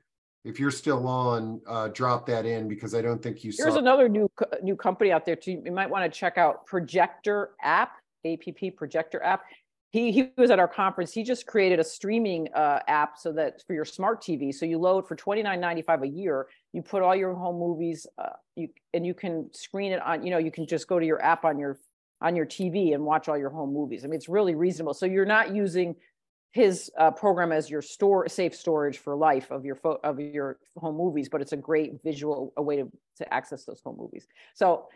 if you're still on, uh, drop that in because I don't think you There's saw. another new new company out there too. You might want to check out Projector App, APP Projector App he, he was at our conference. He just created a streaming uh, app so that for your smart TV. So you load for twenty nine ninety five a year. You put all your home movies, uh, you and you can screen it on. You know, you can just go to your app on your on your TV and watch all your home movies. I mean, it's really reasonable. So you're not using his uh, program as your store safe storage for life of your fo- of your home movies, but it's a great visual a way to to access those home movies. So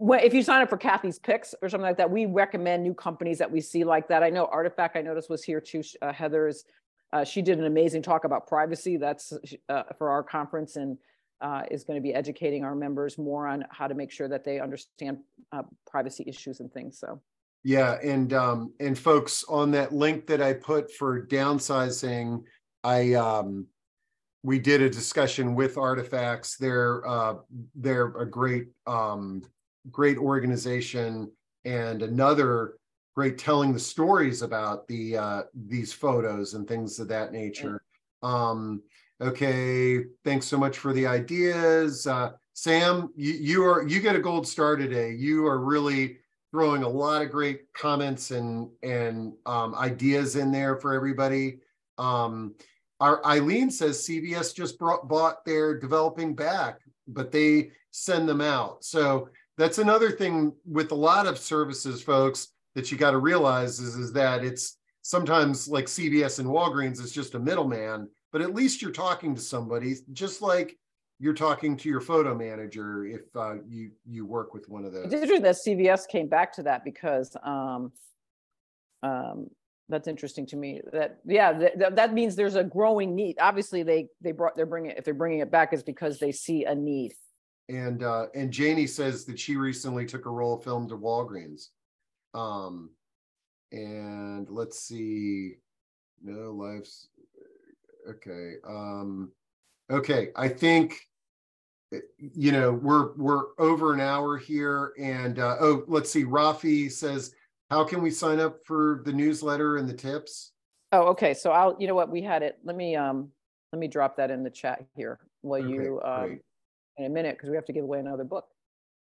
if you sign up for Cathi's picks or something like that, we recommend new companies that we see like that. I know Artifact, I noticed was here too. Uh, Heather's, uh, she did an amazing talk about privacy. That's uh, for our conference and uh, is going to be educating our members more on how to make sure that they understand uh, privacy issues and things. So. Yeah, and um, and folks on that link that I put for downsizing, I um, we did a discussion with Artifacts. They're uh, they're a great um, great organization and another great telling the stories about the uh, these photos and things of that nature. Um, okay, thanks so much for the ideas, uh, Sam. You, you are you get a gold star today. You are really throwing a lot of great comments and and um, ideas in there for everybody. Um, our Eileen says CVS just brought, bought their developing back, but they send them out. So that's another thing with a lot of services, folks, that you got to realize is, is that it's sometimes like CVS and Walgreens is just a middleman, but at least you're talking to somebody, just like you're talking to your photo manager if uh, you you work with one of those. It's interesting that CVS came back to that because um, um, that's interesting to me. That yeah, th- that means there's a growing need. Obviously, they they brought they're bringing it, if they're bringing it back is because they see a need. And uh, and Janie says that she recently took a roll of film to Walgreens. Um, and let's see, no lives. Okay. Um, okay. I think you know we're we're over an hour here, and uh, oh, let's see. Rafi says, "How can we sign up for the newsletter and the tips?" Oh, okay. So I'll. You know what? We had it. Let me um. Let me drop that in the chat here. While okay, you um. Great in a minute because we have to give away another book.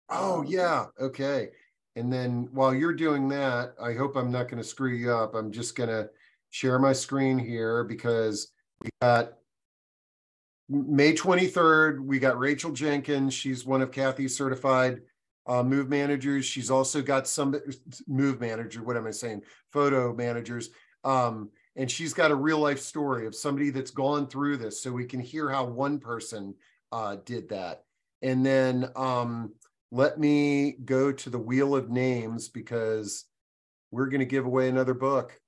Oh, yeah. Okay. And then while you're doing that, I hope I'm not going to screw you up. I'm just going to share my screen here because we got May 23rd, we got Rachel Jenkins. She's one of Cathi's certified uh, move managers. She's also got some move manager, what am I saying? Photo managers. Um, and she's got a real life story of somebody that's gone through this so we can hear how one person uh, did that. And then um, let me go to the wheel of names because we're going to give away another book.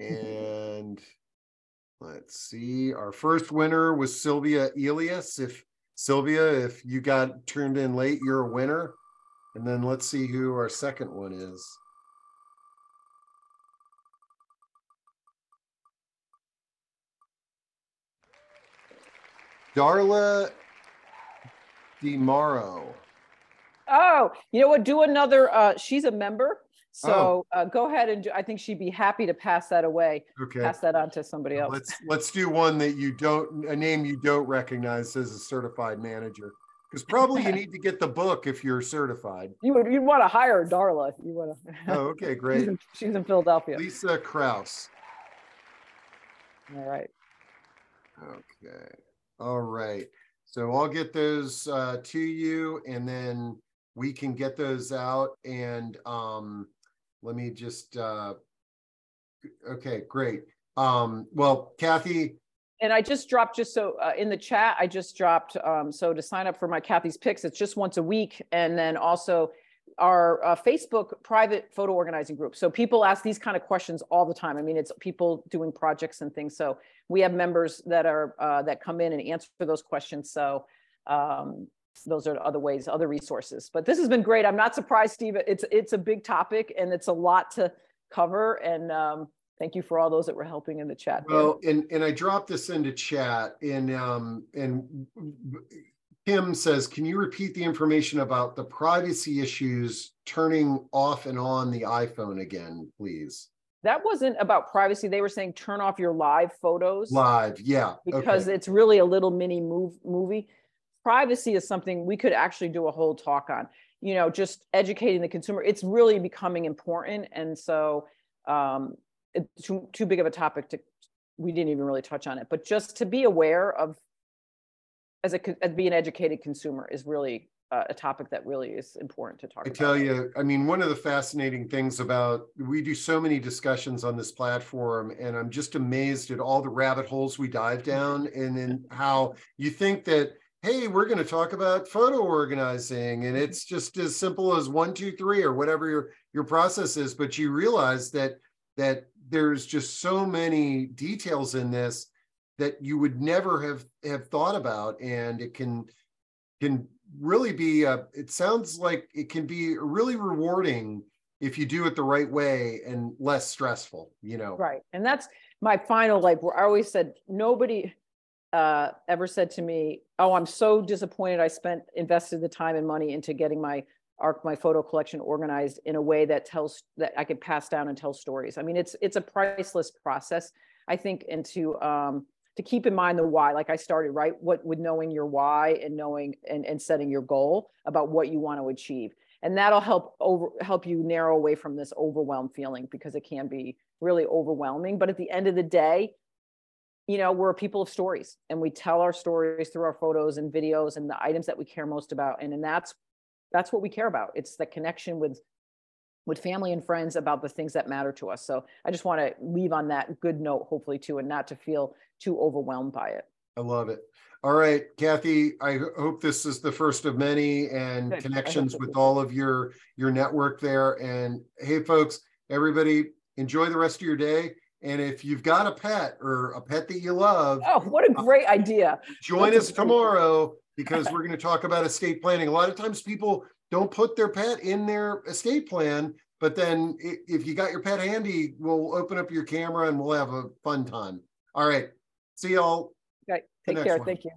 And let's see, our first winner was Sylvia Elias. If Sylvia, if you got turned in late, you're a winner. And then let's see who our second one is. Darla DeMauro. Oh, you know what? Do another. Uh, she's a member, so oh. uh, go ahead and do, I think she'd be happy to pass that away. Okay, pass that on to somebody else. Let's let's do one that you don't a name you don't recognize as a certified manager. Because probably you need to get the book if you're certified. You would you'd want to hire Darla. You want to. Oh, okay, great. she's, in, she's in Philadelphia. Lisa Kraus. All right. Okay. All right. So I'll get those uh, to you and then we can get those out. And um, let me just, uh, okay, great. Um, well, Cathi. And I just dropped just so uh, in the chat, I just dropped. Um, so to sign up for my Cathi's picks, it's just once a week. And then also our uh, Facebook private photo organizing group. So people ask these kind of questions all the time. I mean, it's people doing projects and things. So we have members that are uh, that come in and answer those questions. So um, those are other ways, other resources. But this has been great. I'm not surprised, Steve. It's it's a big topic and it's a lot to cover. And um, thank you for all those that were helping in the chat. Well, and and I dropped this into chat and um and Kim says, can you repeat the information about the privacy issues turning off and on the iPhone again, please? That wasn't about privacy. They were saying turn off your live photos. Live, yeah. Because okay. it's really a little mini move movie. Privacy is something we could actually do a whole talk on. You know, just educating the consumer. It's really becoming important, and so um, it's too, too big of a topic to. We didn't even really touch on it, but just to be aware of as a as be an educated consumer is really uh, a topic that really is important to talk I about. tell you, I mean, one of the fascinating things about we do so many discussions on this platform, and I'm just amazed at all the rabbit holes we dive down, and then how you think that, hey, we're going to talk about photo organizing, and it's just as simple as one, two, three, or whatever your your process is, but you realize that that there's just so many details in this that you would never have have thought about, and it can can really be uh, it sounds like it can be really rewarding if you do it the right way and less stressful you know? Right. And that's my final like where i always said nobody uh, ever said to me oh i'm so disappointed i spent invested the time and money into getting my arc my photo collection organized in a way that tells that i could pass down and tell stories. I mean it's it's a priceless process i think into um to keep in mind the why like i started right what with knowing your why and knowing and, and setting your goal about what you want to achieve. And that'll help over help you narrow away from this overwhelmed feeling because it can be really overwhelming. But at the end of the day you know we're a people of stories and we tell our stories through our photos and videos and the items that we care most about. And and that's that's what we care about. It's the connection with with family and friends about the things that matter to us. So I just want to leave on that good note, hopefully, too, and not to feel too overwhelmed by it. I love it. All right, Cathi, I hope this is the first of many and good. connections with all of your your network there. And hey, folks, everybody, enjoy the rest of your day. And if you've got a pet or a pet that you love, oh, what a uh, great idea! Join That's us tomorrow because we're going to talk about estate planning. A lot of times people don't put their pet in their escape plan. But then if you got your pet handy, we'll open up your camera and we'll have a fun time. All right. See y'all. Okay. Take care. One. Thank you.